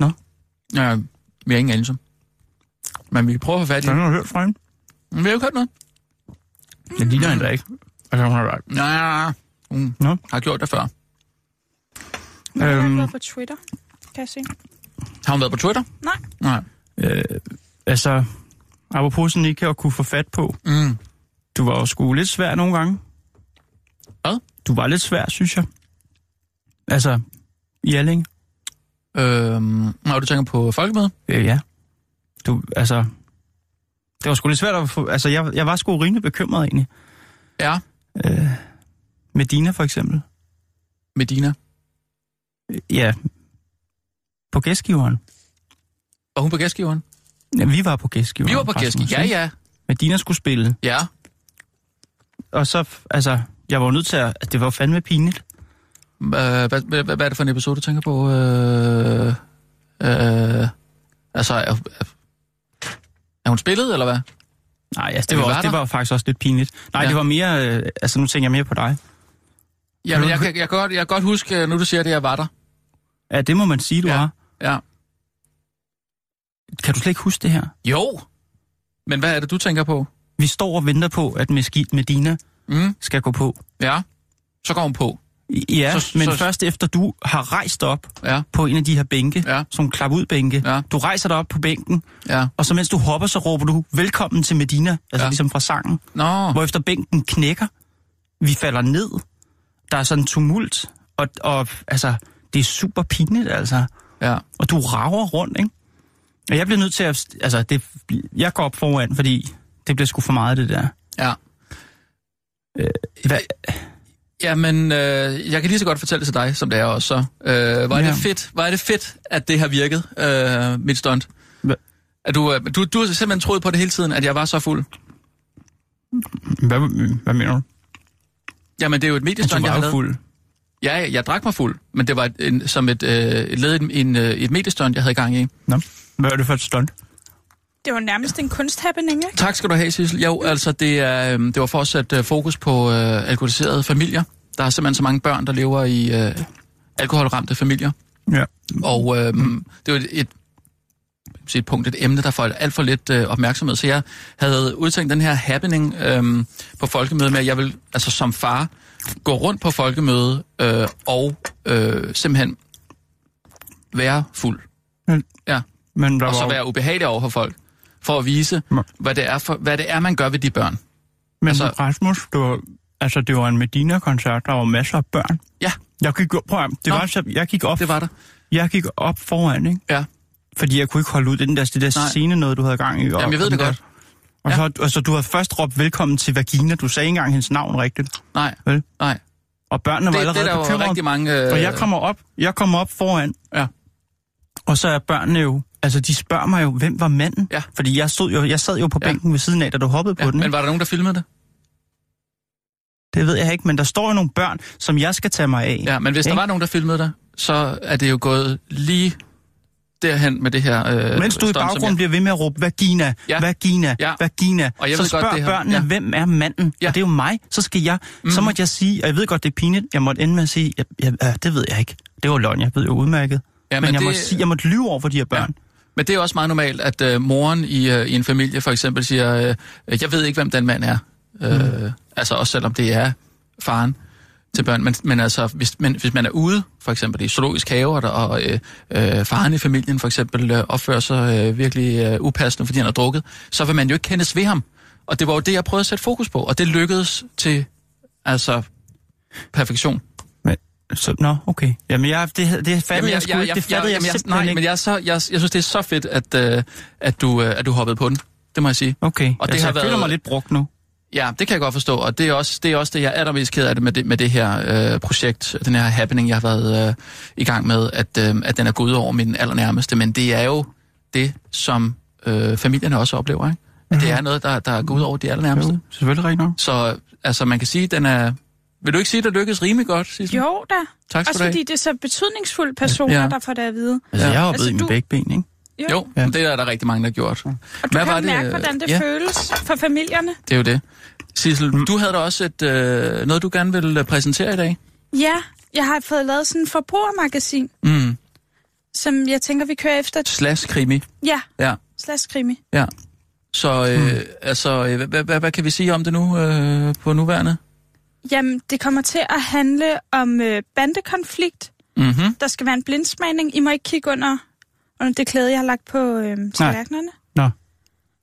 I: Nå.
D: Ja, vi har ingen anelse. Men vi prøver at få fat i
I: har du hørt fra hende?
D: Men vi har jo ikke hørt noget.
I: Det ligner hende da ikke. Altså, hun har været.
D: Nej, hun
I: Nå.
D: har gjort det før.
E: Men øhm,
I: Øhm.
E: jeg har på Twitter, kan jeg se.
D: Har hun været på Twitter?
E: Nej.
D: Nej.
I: Øh, altså, apropos sådan ikke at kunne få fat på.
D: Mm.
I: Du var jo sgu lidt svær nogle gange.
D: Hvad?
I: Du var lidt svær, synes jeg. Altså, i Alling.
D: Øhm, når du tænker på folkemødet?
I: Øh, ja. Du, altså... Det var sgu lidt svært at få... Altså, jeg, jeg var sgu rimelig bekymret egentlig.
D: Ja.
I: Øh, med Dina for eksempel.
D: Medina.
I: Øh, Ja. På gæstgiveren.
D: Var hun på gæstgiveren?
I: Ja, vi var på gæstgiveren.
D: Vi var på gæstgiveren. Ja, ja.
I: Men Dina skulle spille.
D: Ja.
I: Og så, altså, jeg var nødt til at... Altså, det var fandme pinligt.
D: Øh, hvad, hvad, hvad, er det for en episode, du tænker på? Øh, øh, altså, er, er, hun spillet, eller hvad?
I: Nej, altså, det var,
D: var
I: også, det var faktisk også lidt pinligt. Nej,
D: Ja.
I: ja. det var mere... Øh, altså, nu tænker jeg mere på dig.
D: Jamen,
I: du-
D: jeg, kan, jeg, kan godt, jeg kan godt huske, nu du siger det, jeg var der.
I: Ja, det må man sige, du
D: Ja.
I: har.
D: Ja.
I: Kan du slet ikke huske det her?
D: Jo. Men hvad er det, du tænker på?
I: Vi står og venter på, at Meskidt Medina
D: Mm,
I: skal gå på.
D: ja. Så går hun på.
I: Ja,
D: Så-
I: men
D: så-
I: først efter du har rejst op
D: Ja.
I: på en af de her bænke,
D: Ja.
I: som klap ud bænke.
D: Ja.
I: Du rejser dig op på bænken,
D: Ja.
I: og så mens du hopper, så råber du, velkommen til Medina, altså
D: Ja.
I: ligesom fra sangen.
D: Nå.
I: Hvor efter bænken knækker, vi falder ned, der er sådan en tumult, og, og altså, det er super pinligt, altså.
D: Ja.
I: Og du rager rundt, ikke? Og jeg bliver nødt til at... Altså, det, jeg går op foran, fordi det bliver sgu for meget, det der.
D: Ja.
I: Hvad?
D: Jamen, øh, jeg kan lige så godt fortælle det til dig, som det er også. Så. Øh, er
I: Ja.
D: det fedt, er det fedt, at det har virket, øh, mit stunt.
I: Hva?
D: At du, øh, du, du har simpelthen troet på det hele tiden, at jeg var så fuld.
I: Hvad, hvad mener du?
D: Jamen, det er jo et mediestunt, jeg
I: var
D: har lavet.
I: fuld.
D: Ja, jeg, jeg drak mig fuld, men det var en, som et, øh, et led i en, øh, et mediestunt, jeg havde gang i.
I: Nå. Hvad er det for et stunt?
E: Det var nærmest en kunsthappening, ikke?
D: Tak skal du have, Sissel. Jo, altså, det, er, øhm, det var for at sætte øh, fokus på øh, alkoholiserede familier. Der er simpelthen så mange børn, der lever i øh, alkoholramte familier.
I: Ja.
D: Og øh, mm. det var et, et, et punkt, et emne, der får alt for lidt øh, opmærksomhed. Så jeg havde udtænkt den her happening øh, på folkemøde med, at jeg vil altså som far gå rundt på folkemøde øh, og øh, simpelthen være fuld.
I: Men-
D: Ja.
I: Men der
D: Og så være ubehagelig over for folk. For at vise,
I: Nå.
D: hvad det er, for, hvad det er man gør ved de børn.
I: Men
D: altså-
I: Rasmus, det var, altså, det var en Medina-koncert, der var masser af børn.
D: Ja.
I: Jeg gik, prøv det
D: Nå.
I: var, så, jeg gik op,
D: Det var der.
I: jeg gik op foran, ikke?
D: Ja.
I: Fordi jeg kunne ikke holde ud det, den der, det der
D: Nej.
I: scene noget, du havde gang i. Og,
D: Jamen, jeg ved det godt.
I: Og
D: Ja.
I: så, altså, du havde først råbt velkommen til Vagina. Du sagde ikke engang hendes navn rigtigt.
D: Nej,
I: Vel?
D: nej.
I: Og børnene var
D: Det,
I: allerede
D: det er der
I: bekymrede.
D: rigtig mange... Øh,
I: Og jeg kommer op, jeg kommer op foran.
D: Ja.
I: Og så er børnene jo, altså de spørger mig jo, hvem var manden?
D: Ja.
I: Fordi jeg, stod jo, jeg sad jo på
D: Ja.
I: bænken ved siden af, da du hoppede
D: ja,
I: på den.
D: men
I: ikke?
D: var der nogen, der filmede det?
I: Det ved jeg ikke, men der står jo nogle børn, som jeg skal tage mig af.
D: Ja, men hvis der
I: Ikke?
D: var nogen, der filmede det, så er det jo gået lige derhen med det her... Øh,
I: Mens du i
D: stunt, som
I: baggrunden bliver ved med at råbe, vagina,
D: Ja.
I: vagina,
D: Ja.
I: vagina,
D: Og jeg
I: så
D: ved godt,
I: spørger
D: det her-
I: børnene,
D: ja.
I: hvem er manden?
D: Ja.
I: Og det er jo mig. Så skal jeg, så
D: Mhm.
I: måtte jeg sige, og jeg ved godt, det er pinligt, jeg måtte ende med at sige, ja, ja, ja, det ved jeg ikke. Det var løgn, jeg ved jo udmærket.
D: Ja,
I: men,
D: men
I: jeg,
D: det-
I: måtte sige, jeg måtte lyve over for de her børn.
D: Men det er også meget normalt, at øh, moren i, øh, i en familie for eksempel siger, øh, jeg ved ikke, hvem den mand er. Øh, Altså også selvom det er faren til børn. Men, men altså, hvis, men, hvis man er ude, for eksempel i zoologisk have, og, og øh, øh, faren i familien for eksempel øh, opfører sig øh, virkelig øh, upassende, fordi han har drukket, så vil man jo ikke kendes ved ham. Og det var jo det, jeg prøvede at sætte fokus på, og det lykkedes til altså perfektion.
I: Så, nå, okay. Jamen, jeg, det, det fattede
D: Jamen,
I: jeg, sgu ikke. Det fattede jeg,
D: jamen,
I: simpelthen
D: nej,
I: ikke.
D: men jeg, er så, jeg, jeg synes, det er så fedt, at, øh, at, du, øh, at du hoppede på den. Det må jeg sige.
I: Okay,
D: Og det
I: altså,
D: har
I: jeg føler
D: været-
I: mig lidt brugt nu.
D: Ja, det kan jeg godt forstå, og det er også det, er også det jeg er allermest ked af det med det, med det her øh, projekt, den her happening, jeg har været øh, i gang med, at, øh, at den er gået over min allernærmeste, men det er jo det, som øh, familierne også oplever, ikke? At det er noget, der, der er gået over de allernærmeste.
I: Jo, selvfølgelig rigtigt nok.
D: Så altså, man kan sige, den er... Vil du ikke sige, at det lykkedes rimelig godt, Sissel?
E: Jo da.
D: Tak skal
E: Også
D: du have.
E: fordi det er så betydningsfulde personer,
D: Ja.
E: der får det at vide.
I: Altså,
D: Ja.
I: jeg har hoppet
E: Altså, du-
I: begge ben, ikke?
E: Jo.
D: Jo,
I: Ja.
D: det er der rigtig mange, der har gjort.
E: Og du
D: Hvad
E: kan
D: var det,
E: mærke,
D: øh,
E: hvordan det
D: ja.
E: føles for familierne.
D: Det er jo det. Sissel, du havde da også et, øh, noget, du gerne vil øh, præsentere i dag.
E: Ja, jeg har fået lavet sådan en forbrugermagasin,
D: Mm.
E: som jeg tænker, vi kører efter.
D: Slash krimi.
E: Ja,
D: Ja.
E: slash krimi.
D: Ja. Så øh, altså, øh, hvad, hvad, hvad kan vi sige om det nu øh, på nuværende?
E: Jamen, det kommer til at handle om øh, bandekonflikt.
D: Mm-hmm.
E: Der skal være en blindsmagning. I må ikke kigge under, under det klæde, jeg har lagt på øh, tallerkenerne.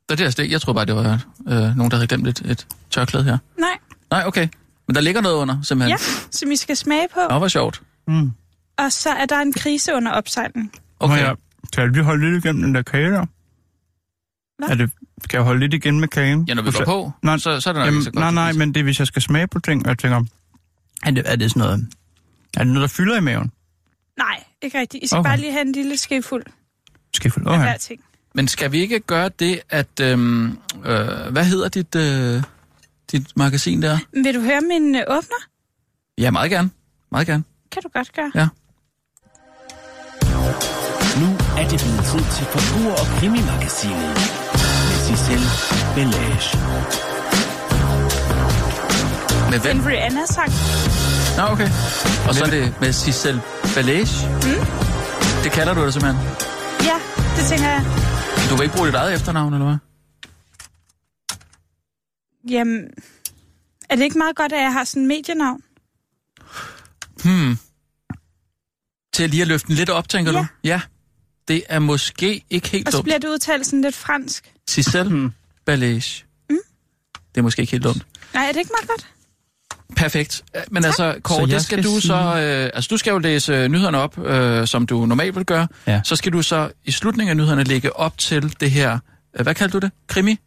D: Det er det, jeg, tror bare, det var øh, nogen, der havde glemt et, et tørklæde her.
E: Nej,
D: Nej, okay. Men der ligger noget under, simpelthen.
E: ja, som I skal smage på.
D: Nå, hvor sjovt.
I: Mm.
E: Og så er der en krise under opsejling.
D: Okay.
I: Må jeg, kan jeg lige holde lidt igen den der kage der?
E: Hvad?
I: Er det, kan jeg holde lidt igen med kagen?
D: Ja, når vi går på,
I: Nej,
D: så, så er det nok
I: Jamen,
D: ikke så godt.
I: nej, nej, men det er, hvis jeg skal smage på ting, og jeg tænker, er det, er det sådan noget, er det noget, der fylder i maven?
E: Nej, ikke rigtigt. I skal
I: Okay.
E: okay. bare lige have en lille skefuld
I: Skal jeg
E: af
I: okay.
E: hver ting.
D: Men skal vi ikke gøre det, at... Øhm, øh, hvad hedder dit, øh, dit magasin der?
E: Vil du høre min øh, åbner?
D: Ja, meget gerne. Meget gerne.
E: Kan du godt gøre.
D: Ja.
K: Nu er det blevet tid til Forbruger- og Krimimagasinet Cicel Belage.
D: Med hvem?
E: En Rihanna-sang.
D: Nå, okay. Og så er det med Cicel Balage.
E: Mm.
D: Det kalder du det simpelthen.
E: Ja, det tænker jeg.
D: Du vil ikke bruge dit eget efternavn, eller hvad?
E: Jamen, er det ikke meget godt, at jeg har sådan en medienavn?
D: Hmm. Til lige at løfte den lidt op, tænker
E: Ja.
D: du? Ja. Det er måske ikke helt
E: Og så
D: dumt.
E: bliver det udtalt sådan lidt fransk.
D: Cicel. Balage.
E: Mm.
D: Det er måske ikke helt dumt.
E: Nej, er det ikke meget godt?
D: Perfekt. Men altså,
I: Så
D: Kåre, det skal
I: skal
D: du
I: sige-
D: så... Øh, altså, du skal jo læse øh, nyhederne op, øh, som du normalt vil gøre.
I: Ja.
D: Så skal du så i slutningen af nyhederne lægge op til det her... Øh, hvad kaldte du det? Krimi?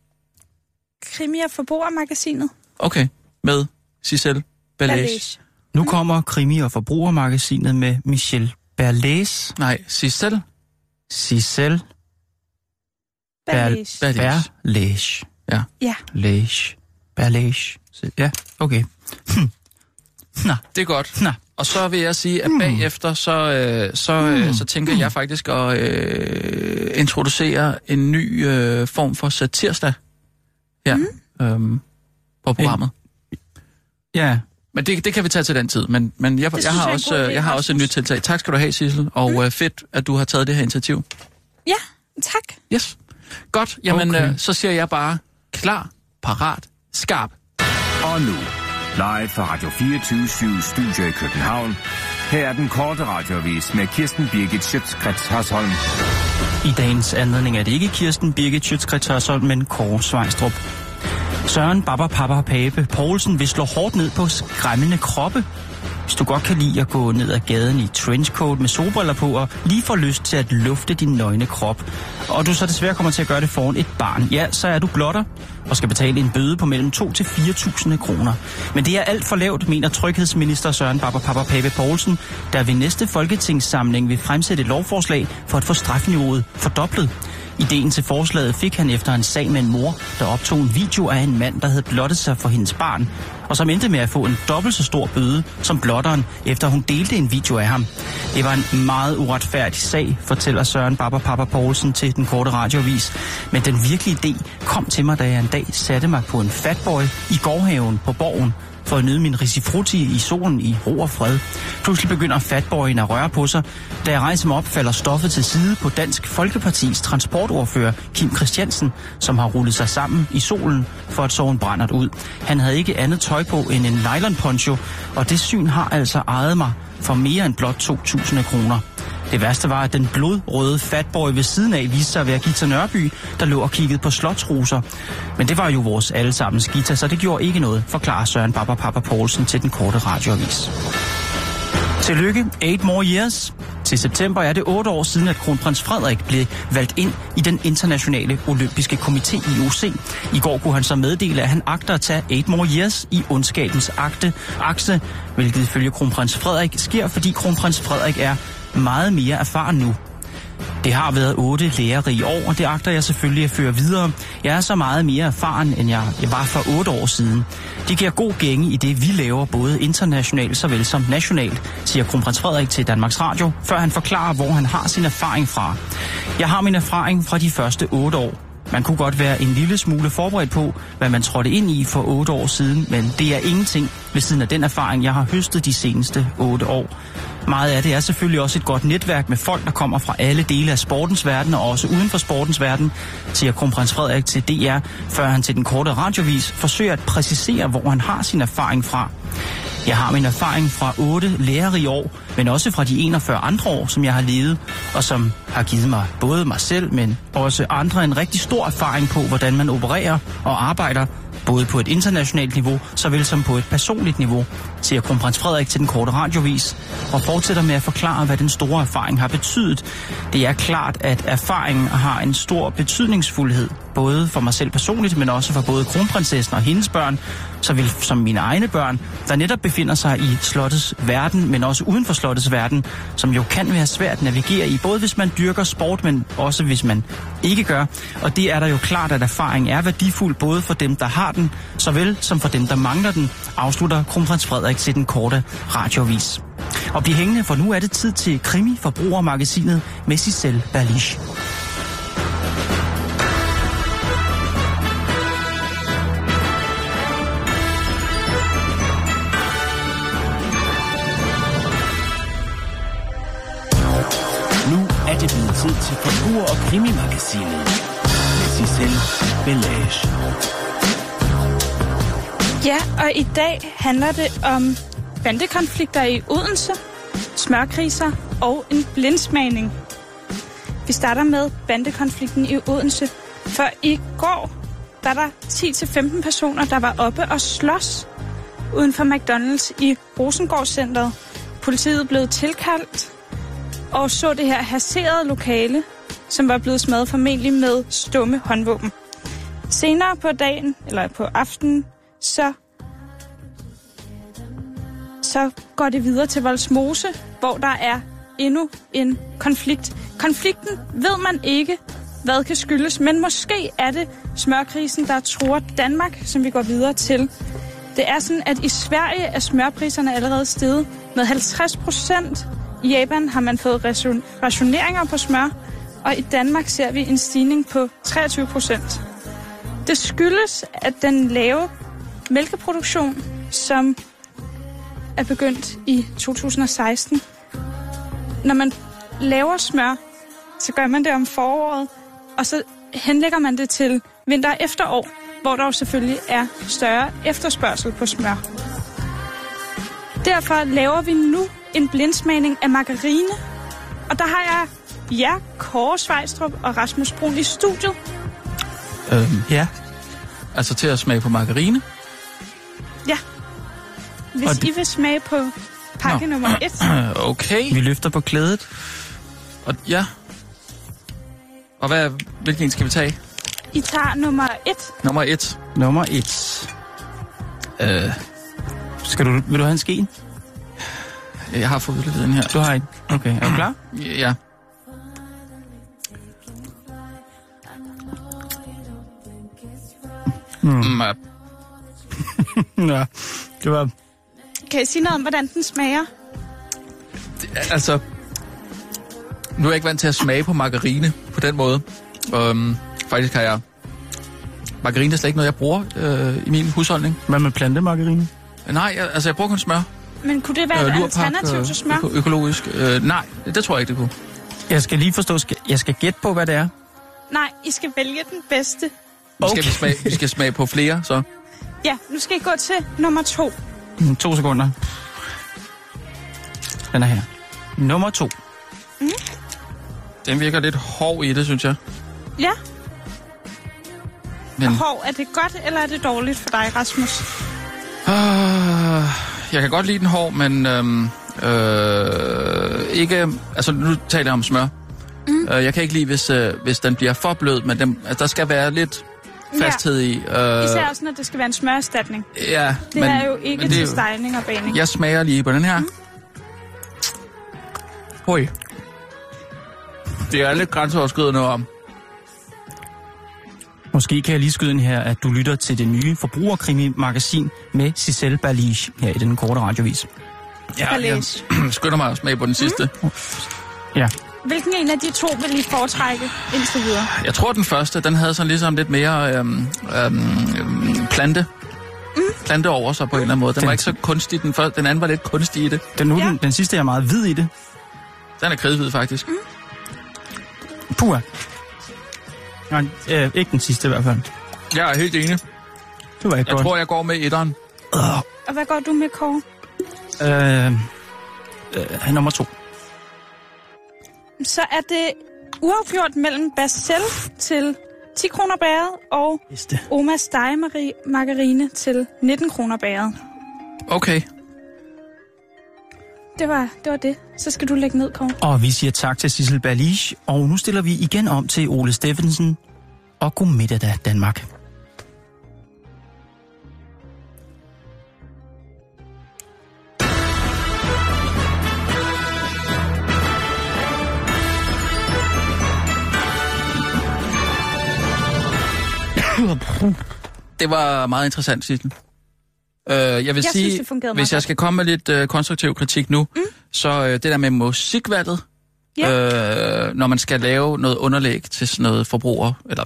E: Krimi- og forbrugermagasinet.
D: Okay. Med Cicel. Balage.
I: Nu kommer Krimi- og Forbrugermagasinet med Michel Berlæs.
D: Nej, Cicel
I: Cicel. Berlæs.
D: Ja.
E: Ja.
I: Læs. Berlæs. Ja, okay. Hm. Nå.
D: Det er godt.
I: Nå.
D: Og så vil jeg sige, at bagefter, så, øh, så, øh, så tænker jeg faktisk at øh, introducere en ny øh, form for satirsdag her øhm, på programmet.
I: Ja,
D: Men det, det kan vi tage til den tid. Men, men jeg, jeg, har
E: jeg en
D: også,
E: god
D: øh,
E: idé,
D: jeg har også et nyt tiltag. Tak skal du have, Sissel. Og mm. øh, fedt, at du har taget det her initiativ.
E: Ja, tak.
D: Yes. Godt. Jamen,
I: Okay.
D: øh, så siger jeg bare klar, parat, skarp.
J: Og nu, live fra Radio 24 Studio i København. Her er den korte radiovis med Kirsten Birgit Schøtzgrads Hasholm.
I: I dagens anledning er det ikke Kirsten Birgit Schøtzgrads Hørsholm, men Kåre Svejstrup. Søren Baba Papa Pape Poulsen vil slå hårdt ned på skræmmende kroppe. Hvis du godt kan lide at gå ned ad gaden i trenchcoat med solbriller på og lige får lyst til at lufte din nøgne krop, og du så desværre kommer til at gøre det foran et barn, ja, så er du blotter og skal betale en bøde på mellem 2 til 4.000 kroner. Men det er alt for lavt, mener tryghedsminister Søren Baba Papa Pape Poulsen, der ved næste folketingssamling vil fremsætte et lovforslag for at få strafniveauet fordoblet. Ideen til forslaget fik han efter en sag med en mor, der optog en video af en mand, der havde blottet sig for hendes barn, og som endte med at få en dobbelt så stor bøde som blotteren, efter hun delte en video af ham. Det var en meget uretfærdig sag, fortæller Søren Barber Papa Poulsen til den korte radiovis. Men den virkelige idé kom til mig, da jeg en dag satte mig på en fatboy i gårdhaven på borgen, for at nyde min risifrutti i solen i ro og fred. Pludselig begynder fatboyen at røre på sig. Da jeg rejser mig op, falder stoffet til side på Dansk Folkepartis transportordfører Kim Christiansen, som har rullet sig sammen i solen for at sove en brændert ud. Han havde ikke andet tøj på end en nylon poncho, og det syn har altså ejet mig for mere end blot 2.000 kroner. Det værste var, at den blodrøde fatboy ved siden af viste sig at være Gita Nørby, der lå og kiggede på slotsruser. Men det var jo vores allesammens Gita, så det gjorde ikke noget, forklarer Søren Baba Papa Poulsen til den korte radioavis. Tillykke, 8 more years. Til september er det 8 år siden, at kronprins Frederik blev valgt ind i den internationale olympiske komité IOC. I går kunne han så meddele, at han agter at tage 8 more years i ondskabens akte, akse, hvilket ifølge kronprins Frederik sker, fordi kronprins Frederik er meget mere erfaren nu. Det har været otte lærerige år, og det agter jeg selvfølgelig at føre videre. Jeg er så meget mere erfaren, end jeg var for otte år siden. Det giver god gænge i det, vi laver både internationalt såvel som nationalt, siger kronprins Frederik til Danmarks Radio, før han forklarer, hvor han har sin erfaring fra. Jeg har min erfaring fra de første otte år. Man kunne godt være en lille smule forberedt på, hvad man trådte ind i for otte år siden, men det er ingenting ved siden af den erfaring, jeg har høstet de seneste otte år. Meget af det er selvfølgelig også et godt netværk med folk, der kommer fra alle dele af sportens verden og også uden for sportens verden, siger kronprins Frederik til DR, før han til den korte radiovis forsøger at præcisere, hvor han har sin erfaring fra. Jeg har min erfaring fra otte lærerige år, men også fra de 41 andre år, som jeg har levet, og som har givet mig både mig selv, men også andre en rigtig stor erfaring på, hvordan man opererer og arbejder, både på et internationalt niveau, såvel som på et personligt niveau, siger kronprins Frederik til den korte radiovis, og fortsætter med at forklare, hvad den store erfaring har betydet. Det er klart, at erfaringen har en stor betydningsfuldhed, både for mig selv personligt, men også for både kronprinsessen og hendes børn, så vil, som mine egne børn, der netop befinder sig i slottets verden, men også uden for slottets verden, som jo kan være svært at navigere i, både hvis man dyrker sport, men også hvis man ikke gør. Og det er der jo klart, at erfaring er værdifuld, både for dem, der har den, såvel som for dem, der mangler den, afslutter kronprins Frederik til den korte radiovis. Og bliv hængende, for nu er det tid til Krimi Forbrugermagasinet med Cicel
K: Berlisch. Til Forbruger- og Krimimagasinet med Cicel Belage.
E: Ja, og i dag handler det om bandekonflikter i Odense, smørkriser og en blindsmagning. Vi starter med bandekonflikten i Odense. For i går, var der 10-15 personer, der var oppe og slås uden for McDonald's i Rosengårdscenteret. Politiet blev tilkaldt og så det her haserede lokale, som var blevet smadret formentlig med stumme håndvåben. Senere på dagen, eller på aftenen, så, så går det videre til Voldsmose, hvor der er endnu en konflikt. Konflikten ved man ikke, hvad kan skyldes, men måske er det smørkrisen, der tror Danmark, som vi går videre til Det er sådan, at i Sverige er smørpriserne allerede steget med 50 procent. I Japan har man fået rationeringer på smør, og i Danmark ser vi en stigning på 23 procent. Det skyldes, at den lave mælkeproduktion, som er begyndt i 2016, når man laver smør, så gør man det om foråret, og så henlægger man det til vinter og efterår, hvor der jo selvfølgelig er større efterspørgsel på smør. Derfor laver vi nu en blindsmagning af margarine, og der har jeg jer, Kåre Svejstrup og Rasmus Brun i studiet.
D: Øhm,
I: Ja.
D: altså til at smage på margarine.
E: Ja. Hvis
I: Og det-
E: I vil smage på pakke
D: Nå.
E: nummer et,
D: Okay.
I: Vi løfter på klædet.
D: Og, ja. Og hvad, hvilken en skal vi tage?
E: I tager nummer et.
D: Nummer et.
I: Nummer et.
D: Øh,
I: Skal du, vil du have en ske?
D: Jeg har fået udleveret den her.
I: Du har ikke. Okay, er du klar?
D: Ja. Mm. øh,
I: Ja. Det var...
E: Kan I sige noget om, hvordan den smager?
D: altså, nu er jeg ikke vant til at smage på margarine på den måde. Um, faktisk har jeg... Margarine er slet ikke noget, jeg bruger øh, i min husholdning.
I: Hvad med plantemargarine?
D: Nej, jeg, altså jeg bruger kun smør.
E: Men kunne det være et
D: lurpak,
E: alternativ til smør?
D: øko- økologisk. Øh, nej, det tror jeg ikke, det kunne.
I: Jeg skal lige forstå, skal, jeg skal gætte på, hvad det er.
E: Nej, I skal vælge den bedste.
D: Nu skal
I: Okay.
D: vi, smage, vi skal smage på flere, så.
E: Ja, nu skal I gå til nummer to.
I: Mm, To sekunder. Den er her. Nummer to.
D: Den virker lidt hård i det, synes jeg.
E: Ja,
D: Men
E: hov, er det godt, eller er det dårligt for dig, Rasmus?
D: øh, jeg kan godt lide den hård, men øhm, øh, ikke... Altså, nu taler jeg om smør. Mm. Øh, jeg kan ikke lide, hvis, øh, hvis den bliver for blød, men den, altså, der skal være lidt fasthed i. Øh,
E: Især også, når det skal være en smørerstatning.
D: ja,
E: Det
D: men,
E: er jo ikke
D: det
E: til stejning og bagning.
D: Jeg smager lige på den her. Mm. Oj. Det er lidt grænseoverskridende om.
I: Måske kan jeg lige skyde ind her, at du lytter til det nye forbrugerkrimi-magasin med Cicel Berlige her i den korte radiovis.
D: Ja, jeg skynder mig at smage på den sidste. Mm.
I: Ja.
E: Hvilken en af de to vil I foretrække indtil videre?
D: Jeg tror, den første, den havde sådan ligesom lidt mere øhm, øhm, plante. Mm. Plante over sig på en eller anden måde. Den,
I: Den-
D: var ikke så kunstig. Den, første, den anden var lidt kunstig i det.
I: Den, nu,
E: Ja.
I: den, den sidste er meget hvid i det.
D: Den er kridhvid, faktisk. Mm.
I: Puha. Nej, øh, ikke den sidste i hvert fald.
D: Jeg er helt enig.
I: Det var ikke
D: Jeg
I: godt.
D: tror, jeg går med etteren.
E: Og hvad går du med, Kåre?
I: Øh, øh, nummer to.
E: Så er det uafgjort mellem Basel til 10 kroner bæret og. Oma Steg margarine til 19 kroner bæret.
D: Okay.
E: Det var, det var det. Så skal du lægge ned, Kåre.
I: Og vi siger tak til Sissel Berlige, og nu stiller vi igen om til Ole Steffensen og god middag da, Danmark.
D: Det var meget interessant, Sissel. Øh, jeg vil
E: Jeg
D: sige,
E: synes, det fungerede
D: hvis
E: meget
D: jeg skal komme med lidt øh, konstruktiv kritik nu, mm. så øh, det der med musikvalget,
E: Ja.
D: øh, når man skal lave noget underlæg til sådan noget forbruger, eller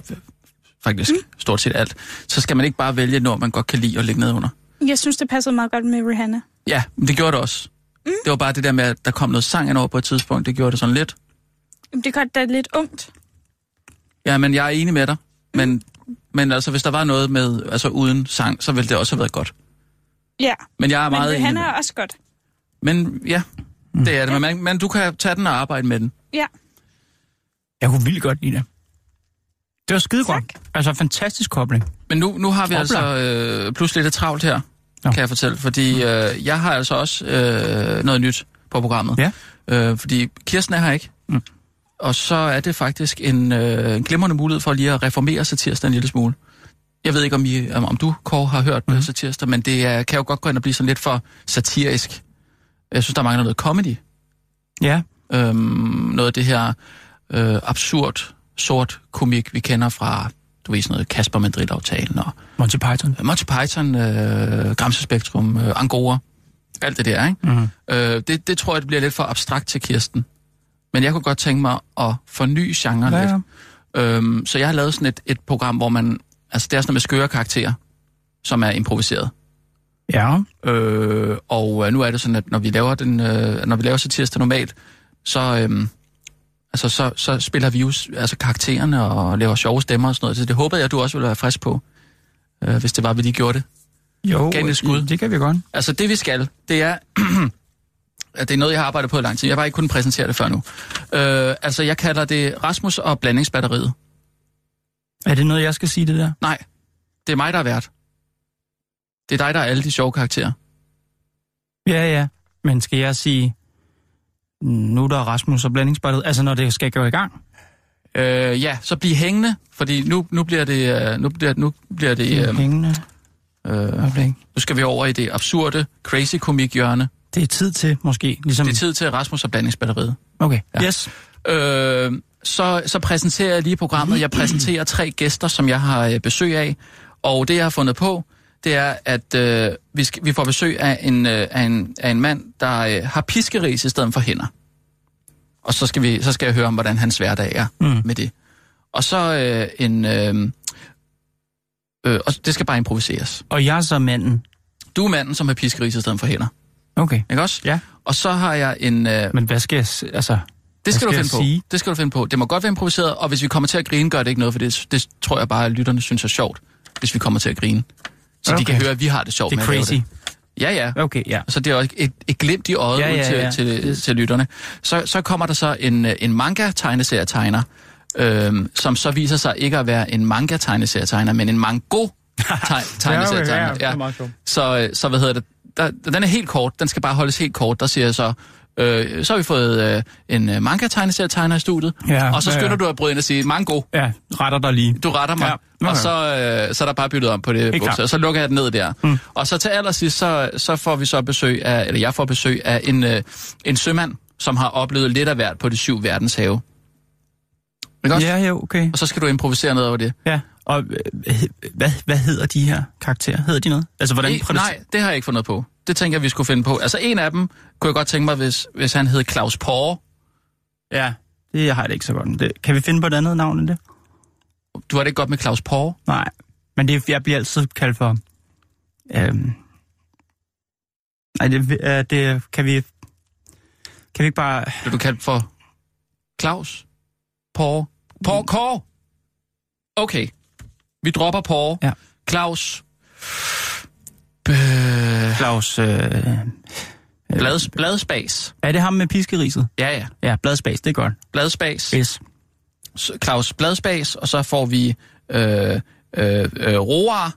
D: faktisk mm. stort set alt, så skal man ikke bare vælge noget, man godt kan lide at lægge ned under.
E: Jeg synes, det passede meget godt med Rihanna.
D: Ja, men det gjorde det også. Mm. Det var bare det der med, at der kom noget sang ind over på et tidspunkt, det gjorde det sådan lidt.
E: Jamen, Det godt, det lidt ungt.
D: Ja, men jeg er enig med dig. Men, men altså, hvis der var noget med, altså uden sang, så ville det også have været godt.
E: Ja,
D: Men jeg er
E: men
D: meget
E: Rihanna
D: med
E: er også godt.
D: Men ja, det er det. Men, man, men du kan tage den og arbejde med den.
E: Ja,
I: Jeg kunne vildt godt lide det. Det var skide godt. Altså, fantastisk kobling.
D: Men nu, nu har vi
I: Oplagt.
D: altså øh, pludselig lidt travlt her,
I: Nå.
D: kan jeg fortælle. Fordi øh, jeg har altså også øh, noget nyt på programmet.
I: Ja.
D: Øh, fordi Kirsten er her ikke.
I: Mm.
D: Og så er det faktisk en, øh, en glimrende mulighed for lige at reformere satirsdag en lille smule. Jeg ved ikke, om, I, om, om du, Kåre, har hørt mm.
I: Mhm.
D: satirsdag, men det er, kan jo godt gå ind og blive sådan lidt for satirisk. Jeg synes, der mangler noget comedy.
I: Ja.
D: Øhm, noget af det her øh, absurd, sort komik, vi kender fra, du ved sådan noget Kasper Madrid-aftalen og
I: Monty Python.
D: Monty Python, øh, Gramse Spektrum, øh, Angora, alt det der, ikke?
I: Mm.
D: Øh, det, det tror jeg, det bliver lidt for abstrakt til Kirsten. Men jeg kunne godt tænke mig at forny genren
I: Ja,
D: lidt. Øhm, så jeg har lavet sådan et, et program, hvor man... Altså, det er sådan noget med skøre karakterer, som er improviseret.
I: Ja.
D: Øh, og øh, nu er det sådan, at når vi laver, den, øh, når vi laver satirister normalt, så, øh, altså, så, så spiller vi jo altså, karaktererne og laver sjove stemmer og sådan noget. Så det håbede jeg, du også ville være frisk på, øh, hvis det var, vi lige gjorde det.
I: Jo,
D: Gav den et skud.
I: det kan vi godt.
D: Altså det vi skal, det er, at det er noget, jeg har arbejdet på i lang tid. Jeg har bare ikke kunnet præsentere det før nu. Øh, altså jeg kalder det Rasmus og blandingsbatteriet.
I: Er det noget, jeg skal sige det der?
D: Nej, det er mig, der er vært. Det er dig, der er alle de sjove karakterer.
I: Ja, ja. Men skal jeg sige, nu er der Rasmus og blandingsbatteriet, altså når det skal gå i gang?
D: Øh, ja, så bliv hængende, fordi nu, nu bliver det... øh, Nu bliver, nu bliver det... Øh,
I: Hængende.
D: øh, nu skal vi over i det absurde, crazy komik hjørne.
I: Det er tid til, måske. Ligesom...
D: Det er tid til Rasmus og blandingsbatteriet.
I: Okay,
D: Ja.
I: yes.
D: Øh, så, så præsenterer jeg lige programmet. Jeg præsenterer tre gæster, som jeg har øh, besøg af. Og det, jeg har fundet på, det er, at øh, vi, skal, vi får besøg af en, øh, af en, af en mand, der øh, har piskeris i stedet for hænder. Og så skal, vi, så skal jeg høre om, hvordan hans hverdag er
I: Mm.
D: med det. Og så øh, en... Øh, øh, og det skal bare improviseres.
I: Og jeg er så manden.
D: Du er manden, som har piskeris i stedet for hænder.
I: Okay.
D: Ikke også?
I: Ja.
D: Og så har jeg en... Øh,
I: Men hvad skal jeg... Altså,
D: Det skal,
I: Hvad
D: du
I: skal
D: finde
I: sige?
D: på. Det skal du finde på. Det må godt være improviseret, og hvis vi kommer til at grine, gør det ikke noget, for det, det tror jeg bare, at lytterne synes er sjovt, hvis vi kommer til at grine. Så okay. de kan høre, at vi har det sjovt
I: det er
D: med at
I: crazy.
D: det. Ja, ja.
I: Okay, ja.
D: Så det er også et, et glimt i øjet
I: Ja, ja,
D: til,
I: ja.
D: til,
I: Det-
D: til lytterne. Så, så kommer der så en, en manga-tegneserietegner, øhm, som så viser sig ikke at være en manga-tegneserietegner, men en mango-tegneserietegner.
I: det er meget sjovt.
D: Så, øh, så hvad hedder det? Der, den er helt kort. Den skal bare holdes helt kort. Der siger jeg så, øh, så har vi fået øh, en øh, manga-tegneserietegner i studiet.
I: Ja,
D: og så
I: ja,
D: skynder
I: ja.
D: du at bryde ind og sige, mango,
I: Ja, retter dig lige.
D: du retter mig.
I: Ja,
D: Ja,
I: okay.
D: og så, øh, så er der bare byttet om på det
I: klart.
D: bogstav. Så lukker jeg det ned der. Mm. Og så til allersidst, så, så får vi så besøg af, eller jeg får besøg af en, øh, en sømand, som har oplevet lidt af hvert på de syv verdenshave. Ikke også?
I: Ja, jo, okay.
D: Og så skal du improvisere noget over det.
I: Ja, og øh, hvad, hvad hedder de her karakterer? Hedder de noget? Altså, hvordan...
D: I, nej, det har jeg ikke fundet på. Det tænker jeg, vi skulle finde på. Altså en af dem kunne jeg godt tænke mig, hvis, hvis han hed Claus Porre.
I: Ja, det har jeg det ikke så godt. med. Det, kan vi finde på et andet navn end det?
D: Du har det ikke godt med Claus Porre?
I: Nej, men det, jeg bliver altid kaldt for... Øhm, nej, det, øh, det kan vi... Kan vi ikke bare...
D: Bliver du kaldt for Claus? Porre? Porre Kåre? Okay. Vi dropper Porre.
I: Ja.
D: Claus. Øh,
I: Claus... Øh,
D: Blad, bladspas.
I: er det ham med piskeriset?
D: Ja, ja.
I: Ja, bladspas, det er godt.
D: Bladspas.
I: Yes.
D: Claus Bladspas, og så får vi øh, øh, øh, Roar,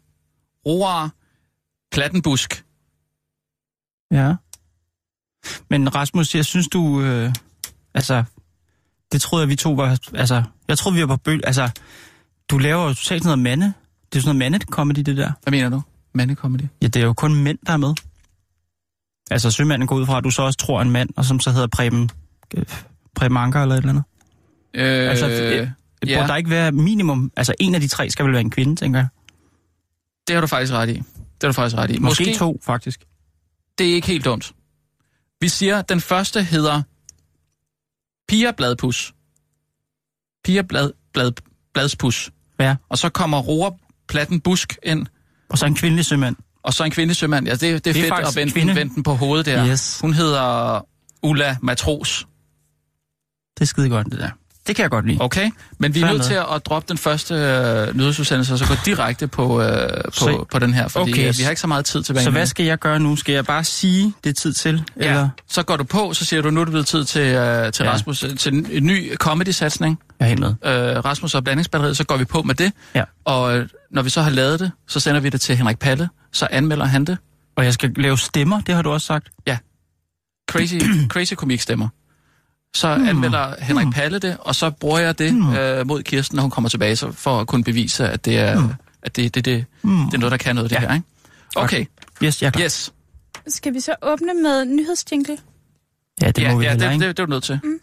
D: Roar, Plattenbusk.
I: Ja. Men Rasmus, jeg synes du... Øh, altså, det troede jeg, vi to var... Altså, jeg troede, vi var på bøl... Altså, du laver jo totalt noget mande. Det er sådan noget mandet-comedy, det der.
D: Hvad mener du? Mandecomedy?
I: Ja, det er jo kun mænd, der er med. Altså, sømanden går ud fra, at du så også tror en mand, og som så hedder Preben... øh, Preben Anker eller et eller andet.
D: Øh,
I: Altså, øh,
D: ja.
I: Burde der ikke være minimum... Altså, en af de tre skal vel være en kvinde, tænker jeg.
D: det har du faktisk ret i. Det har du faktisk ret i.
I: Måske, Måske to, faktisk.
D: Det er ikke helt dumt. Vi siger, at den første hedder Pia Bladpus. Pia Blad, Blad, Bladspus.
I: Ja.
D: Og så kommer Roar Platten Busk ind,
I: Og så en kvindelig sømand.
D: og så en kvindelig sømand. Ja, det, det er,
I: Det er
D: fedt at vende,
I: kvinde.
D: den, vende den på hovedet der.
I: Yes.
D: Hun hedder Ulla Matros.
I: Det er skide godt, det der. Det kan jeg godt lide.
D: Okay, men vi er nødt til at, droppe den første øh, nyhedsudsendelse, og så gå direkte på, øh, på,
I: Så-
D: på den her, fordi
I: Okay.
D: okay. vi har ikke så meget tid tilbage.
I: Så hvad skal jeg gøre nu? Skal jeg bare sige, det er tid til?
D: Ja,
I: Eller?
D: så går du på, så siger du, nu er det blevet tid til, øh, til
I: Ja.
D: Rasmus, øh, til en, en ny comedy-satsning.
I: Jeg er helt med.
D: øh, Rasmus og blandingsbatteriet, så går vi på med det.
I: Ja.
D: Og øh, når vi så har lavet det, så sender vi det til Henrik Palle, så anmelder han det.
I: Og jeg skal lave stemmer, det har du også sagt.
D: Crazy, crazy komikstemmer. Så mm. anmelder Henrik
I: Mm.
D: Palle det, og så bruger jeg det mm. øh, mod Kirsten, når hun kommer tilbage, så for at kunne bevise, at det er, mm. at det, det, det,
I: Mm.
D: det er noget, der kan noget, det
I: Ja.
D: her. Ikke? Okay,
I: Yes, jeg er klar.
D: yes.
E: Skal vi så åbne med nyhedsjingle?
I: Ja, det
D: ja,
I: må vi
D: ja,
I: heller,
D: det,
I: ikke?
D: det, det er du nødt til.
E: Mm.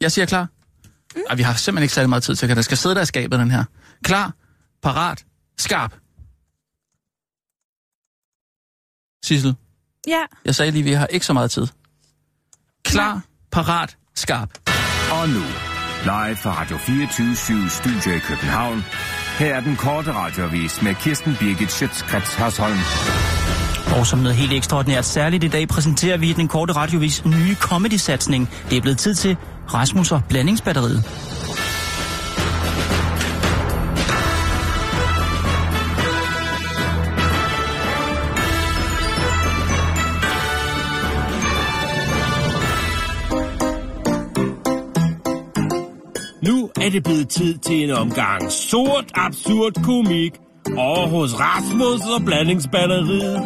D: Jeg siger klar. Mm. Ej, vi har simpelthen ikke særlig meget tid til, at den skal sidde der i skabet, den her. Klar, parat, skarp. Sissel,
E: Ja,
D: jeg sagde lige, at vi har ikke så meget tid. Klar, parat, skarp.
J: Og nu, live fra Radio 24 Studio i København. Her er den korte radiovis med Kirsten Birgit Schøtzgrads Hasholm.
I: Og som noget helt ekstraordinært særligt i dag præsenterer vi den korte radiovis nye comedy-satsning. Det er blevet tid til Rasmus og blandingsbatteriet.
K: Er det blevet tid til en omgang sort, absurd komik over hos Rasmus og blandingsbatteriet.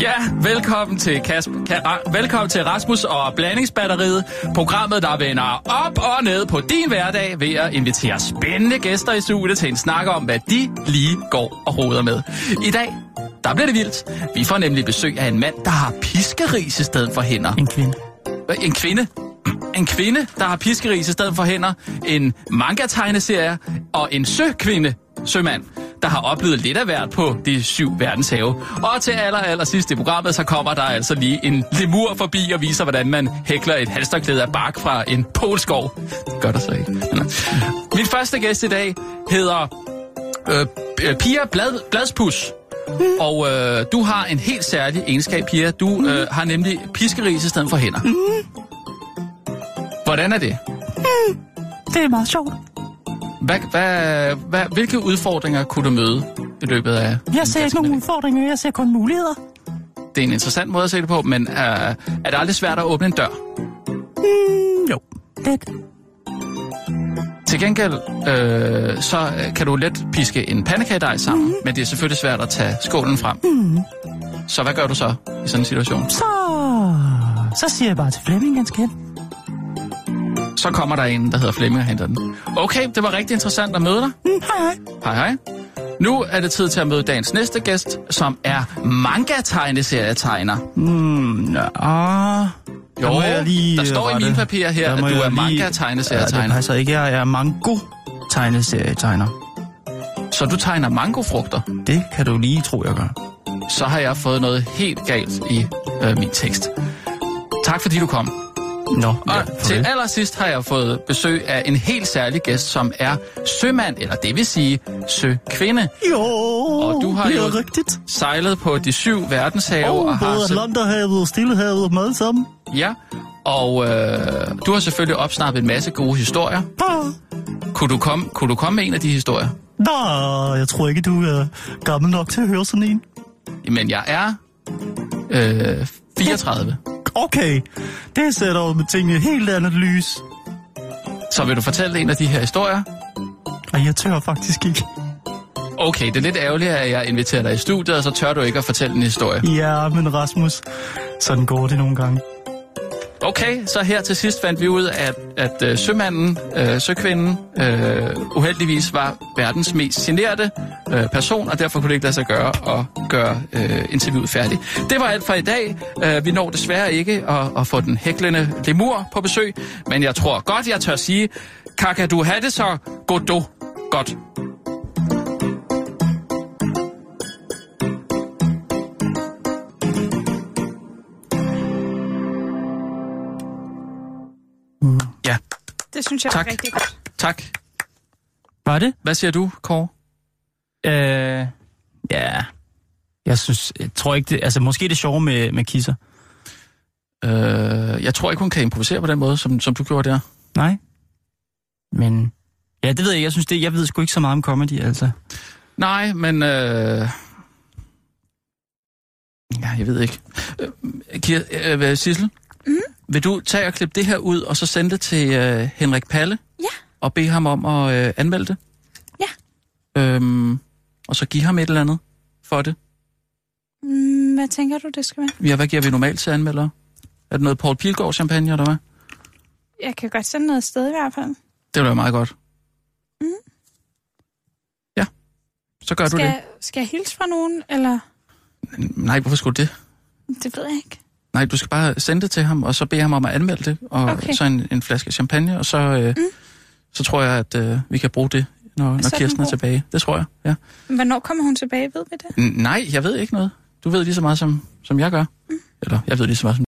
D: Ja, velkommen til, Kasper, Ka- velkommen til Rasmus og Blandingsbatteriet, programmet, der vender op og ned på din hverdag ved at invitere spændende gæster i studiet til en snak om, hvad de lige går og roder med. I dag, der bliver det vildt. Vi får nemlig besøg af en mand, der har piskeris i stedet for hænder.
I: En kvinde.
D: En kvinde? En kvinde, der har piskeris i stedet for hænder. En manga-tegneserie og en søkvinde, sømand, der har oplevet lidt af hvert på de syv verdenshave. Og til aller, aller sidst i programmet, så kommer der altså lige en lemur forbi og viser, hvordan man hækler et halsterklæde af bark fra en polskov. Det gør der så ikke. Min første gæst i dag hedder øh, Pia Blad, Bladspus. Og øh, du har en helt særlig egenskab, Pia. Du øh, har nemlig piskeris i stedet for hænder. Mm-hmm. Hvordan er det?
I: Det er meget sjovt.
D: Hvad, hvad, hvad, hvilke udfordringer kunne du møde i løbet af...
I: Jeg ser ikke nogen udfordringer, jeg ser kun muligheder.
D: Det er en interessant måde at se det på, men øh, er det aldrig svært at åbne en dør?
I: Mm, jo, lidt.
D: Til gengæld, øh, så kan du let piske en pandekagedej sammen, mm. men det er selvfølgelig svært at tage skålen frem.
I: Mm.
D: Så hvad gør du så i sådan en situation?
I: Så, så siger jeg bare til Flemming, han skal.
D: Så kommer der en, der hedder Flemming og henter den. Okay, det var rigtig interessant at møde dig.
I: Mm, hej, hej.
D: Hej hej. Nu er det tid til at møde dagens næste gæst, som er manga-tegneserietegner.
I: Mm, ja, ah,
D: Jo,
I: der må jeg lige
D: der står i
I: rette.
D: mine papirer her, at du er
I: lige- Ja, det
D: manga-tegneserietegner.
I: passer ikke. Jeg er mango tegneserietegner.
D: Så du tegner mangofrugter.
I: Det kan du lige tro, jeg gør.
D: Så har jeg fået noget helt galt i øh, min tekst. Tak fordi du kom.
I: Nå,
D: Og
I: ja,
D: til
I: farvel.
D: allersidst har jeg fået besøg af en helt særlig gæst, som er sømand, eller det vil sige søkvinde.
I: Jo,
D: Og du har
I: det
D: jo
I: er rigtigt.
D: sejlet på de syv verdenshave
I: Og
D: og har...
I: både Atlanterhavet og Stillehavet og alle sammen.
D: Ja, og øh, du har selvfølgelig opsnappet en masse gode historier.
I: Ah.
D: Kunne du, komme, kunne du komme med en af de historier?
I: Nå, jeg tror ikke, du er gammel nok til at høre sådan en.
D: Men jeg er øh, 34.
I: Okay, det sætter jo med tingene helt andet lys.
D: Så vil du fortælle en af de her historier?
I: Og jeg tør faktisk ikke.
D: Okay, det er lidt ærgerligt, at jeg inviterer dig i studiet, og så tør du ikke at fortælle en historie.
I: Ja, men Rasmus, sådan går det nogle gange.
D: Okay, så her til sidst fandt vi ud af, at, at øh, sømanden, øh, søkvinden, øh, uheldigvis var verdens mest generede øh, person, og derfor kunne det ikke lade sig gøre at gøre øh, interviewet færdigt. Det var alt for i dag. Øh, vi når desværre ikke at, at få den hæklende lemur på besøg, men jeg tror godt, jeg tør sige, Kaka, du have det så goddo godt.
E: Det synes jeg
D: Tak.
E: var rigtig godt.
D: tak.
I: Var det?
D: Hvad siger du, Kåre?
I: Øh, ja. Jeg synes, jeg tror ikke det, altså måske er det sjove med, med kisser.
D: Øh, jeg tror ikke, hun kan improvisere på den måde, som, som du gjorde der.
I: Nej. Men, ja, det ved jeg. Jeg synes det, jeg ved sgu ikke så meget om comedy, altså.
D: Nej, men... Øh... Ja, jeg ved ikke. Øh, Kir, øh, Sissel,
E: Mm.
D: Vil du tage og klippe det her ud, og så sende det til øh, Henrik Palle?
E: Ja.
D: Og bede ham om at øh, anmelde det?
E: Ja.
D: Øhm, og så give ham et eller andet for det?
E: Mm, hvad tænker du, det skal være?
D: Ja, hvad giver vi normalt til anmeldere? Er det noget Paul Pilgaard champagne, eller hvad?
E: Jeg kan godt sende noget sted i hvert fald.
D: Det ville være meget godt.
E: Mm.
D: Ja, så gør du
E: Skal,
D: det.
E: jeg- skal jeg hilse fra nogen, eller?
D: Nej, hvorfor skulle du det?
E: Det ved jeg ikke.
D: Nej, du skal bare sende det til ham, og så bede ham om at anmelde det, og
E: Okay.
D: så en, en flaske champagne, og så, øh, mm. så tror jeg, at øh, vi kan bruge det, når, når Kirsten er tilbage. Det tror jeg, ja.
E: Hvornår kommer hun tilbage, ved vi det?
D: N- nej, jeg ved ikke noget. Du ved lige så meget, som, som jeg gør. Mm. Eller jeg ved lige så meget, som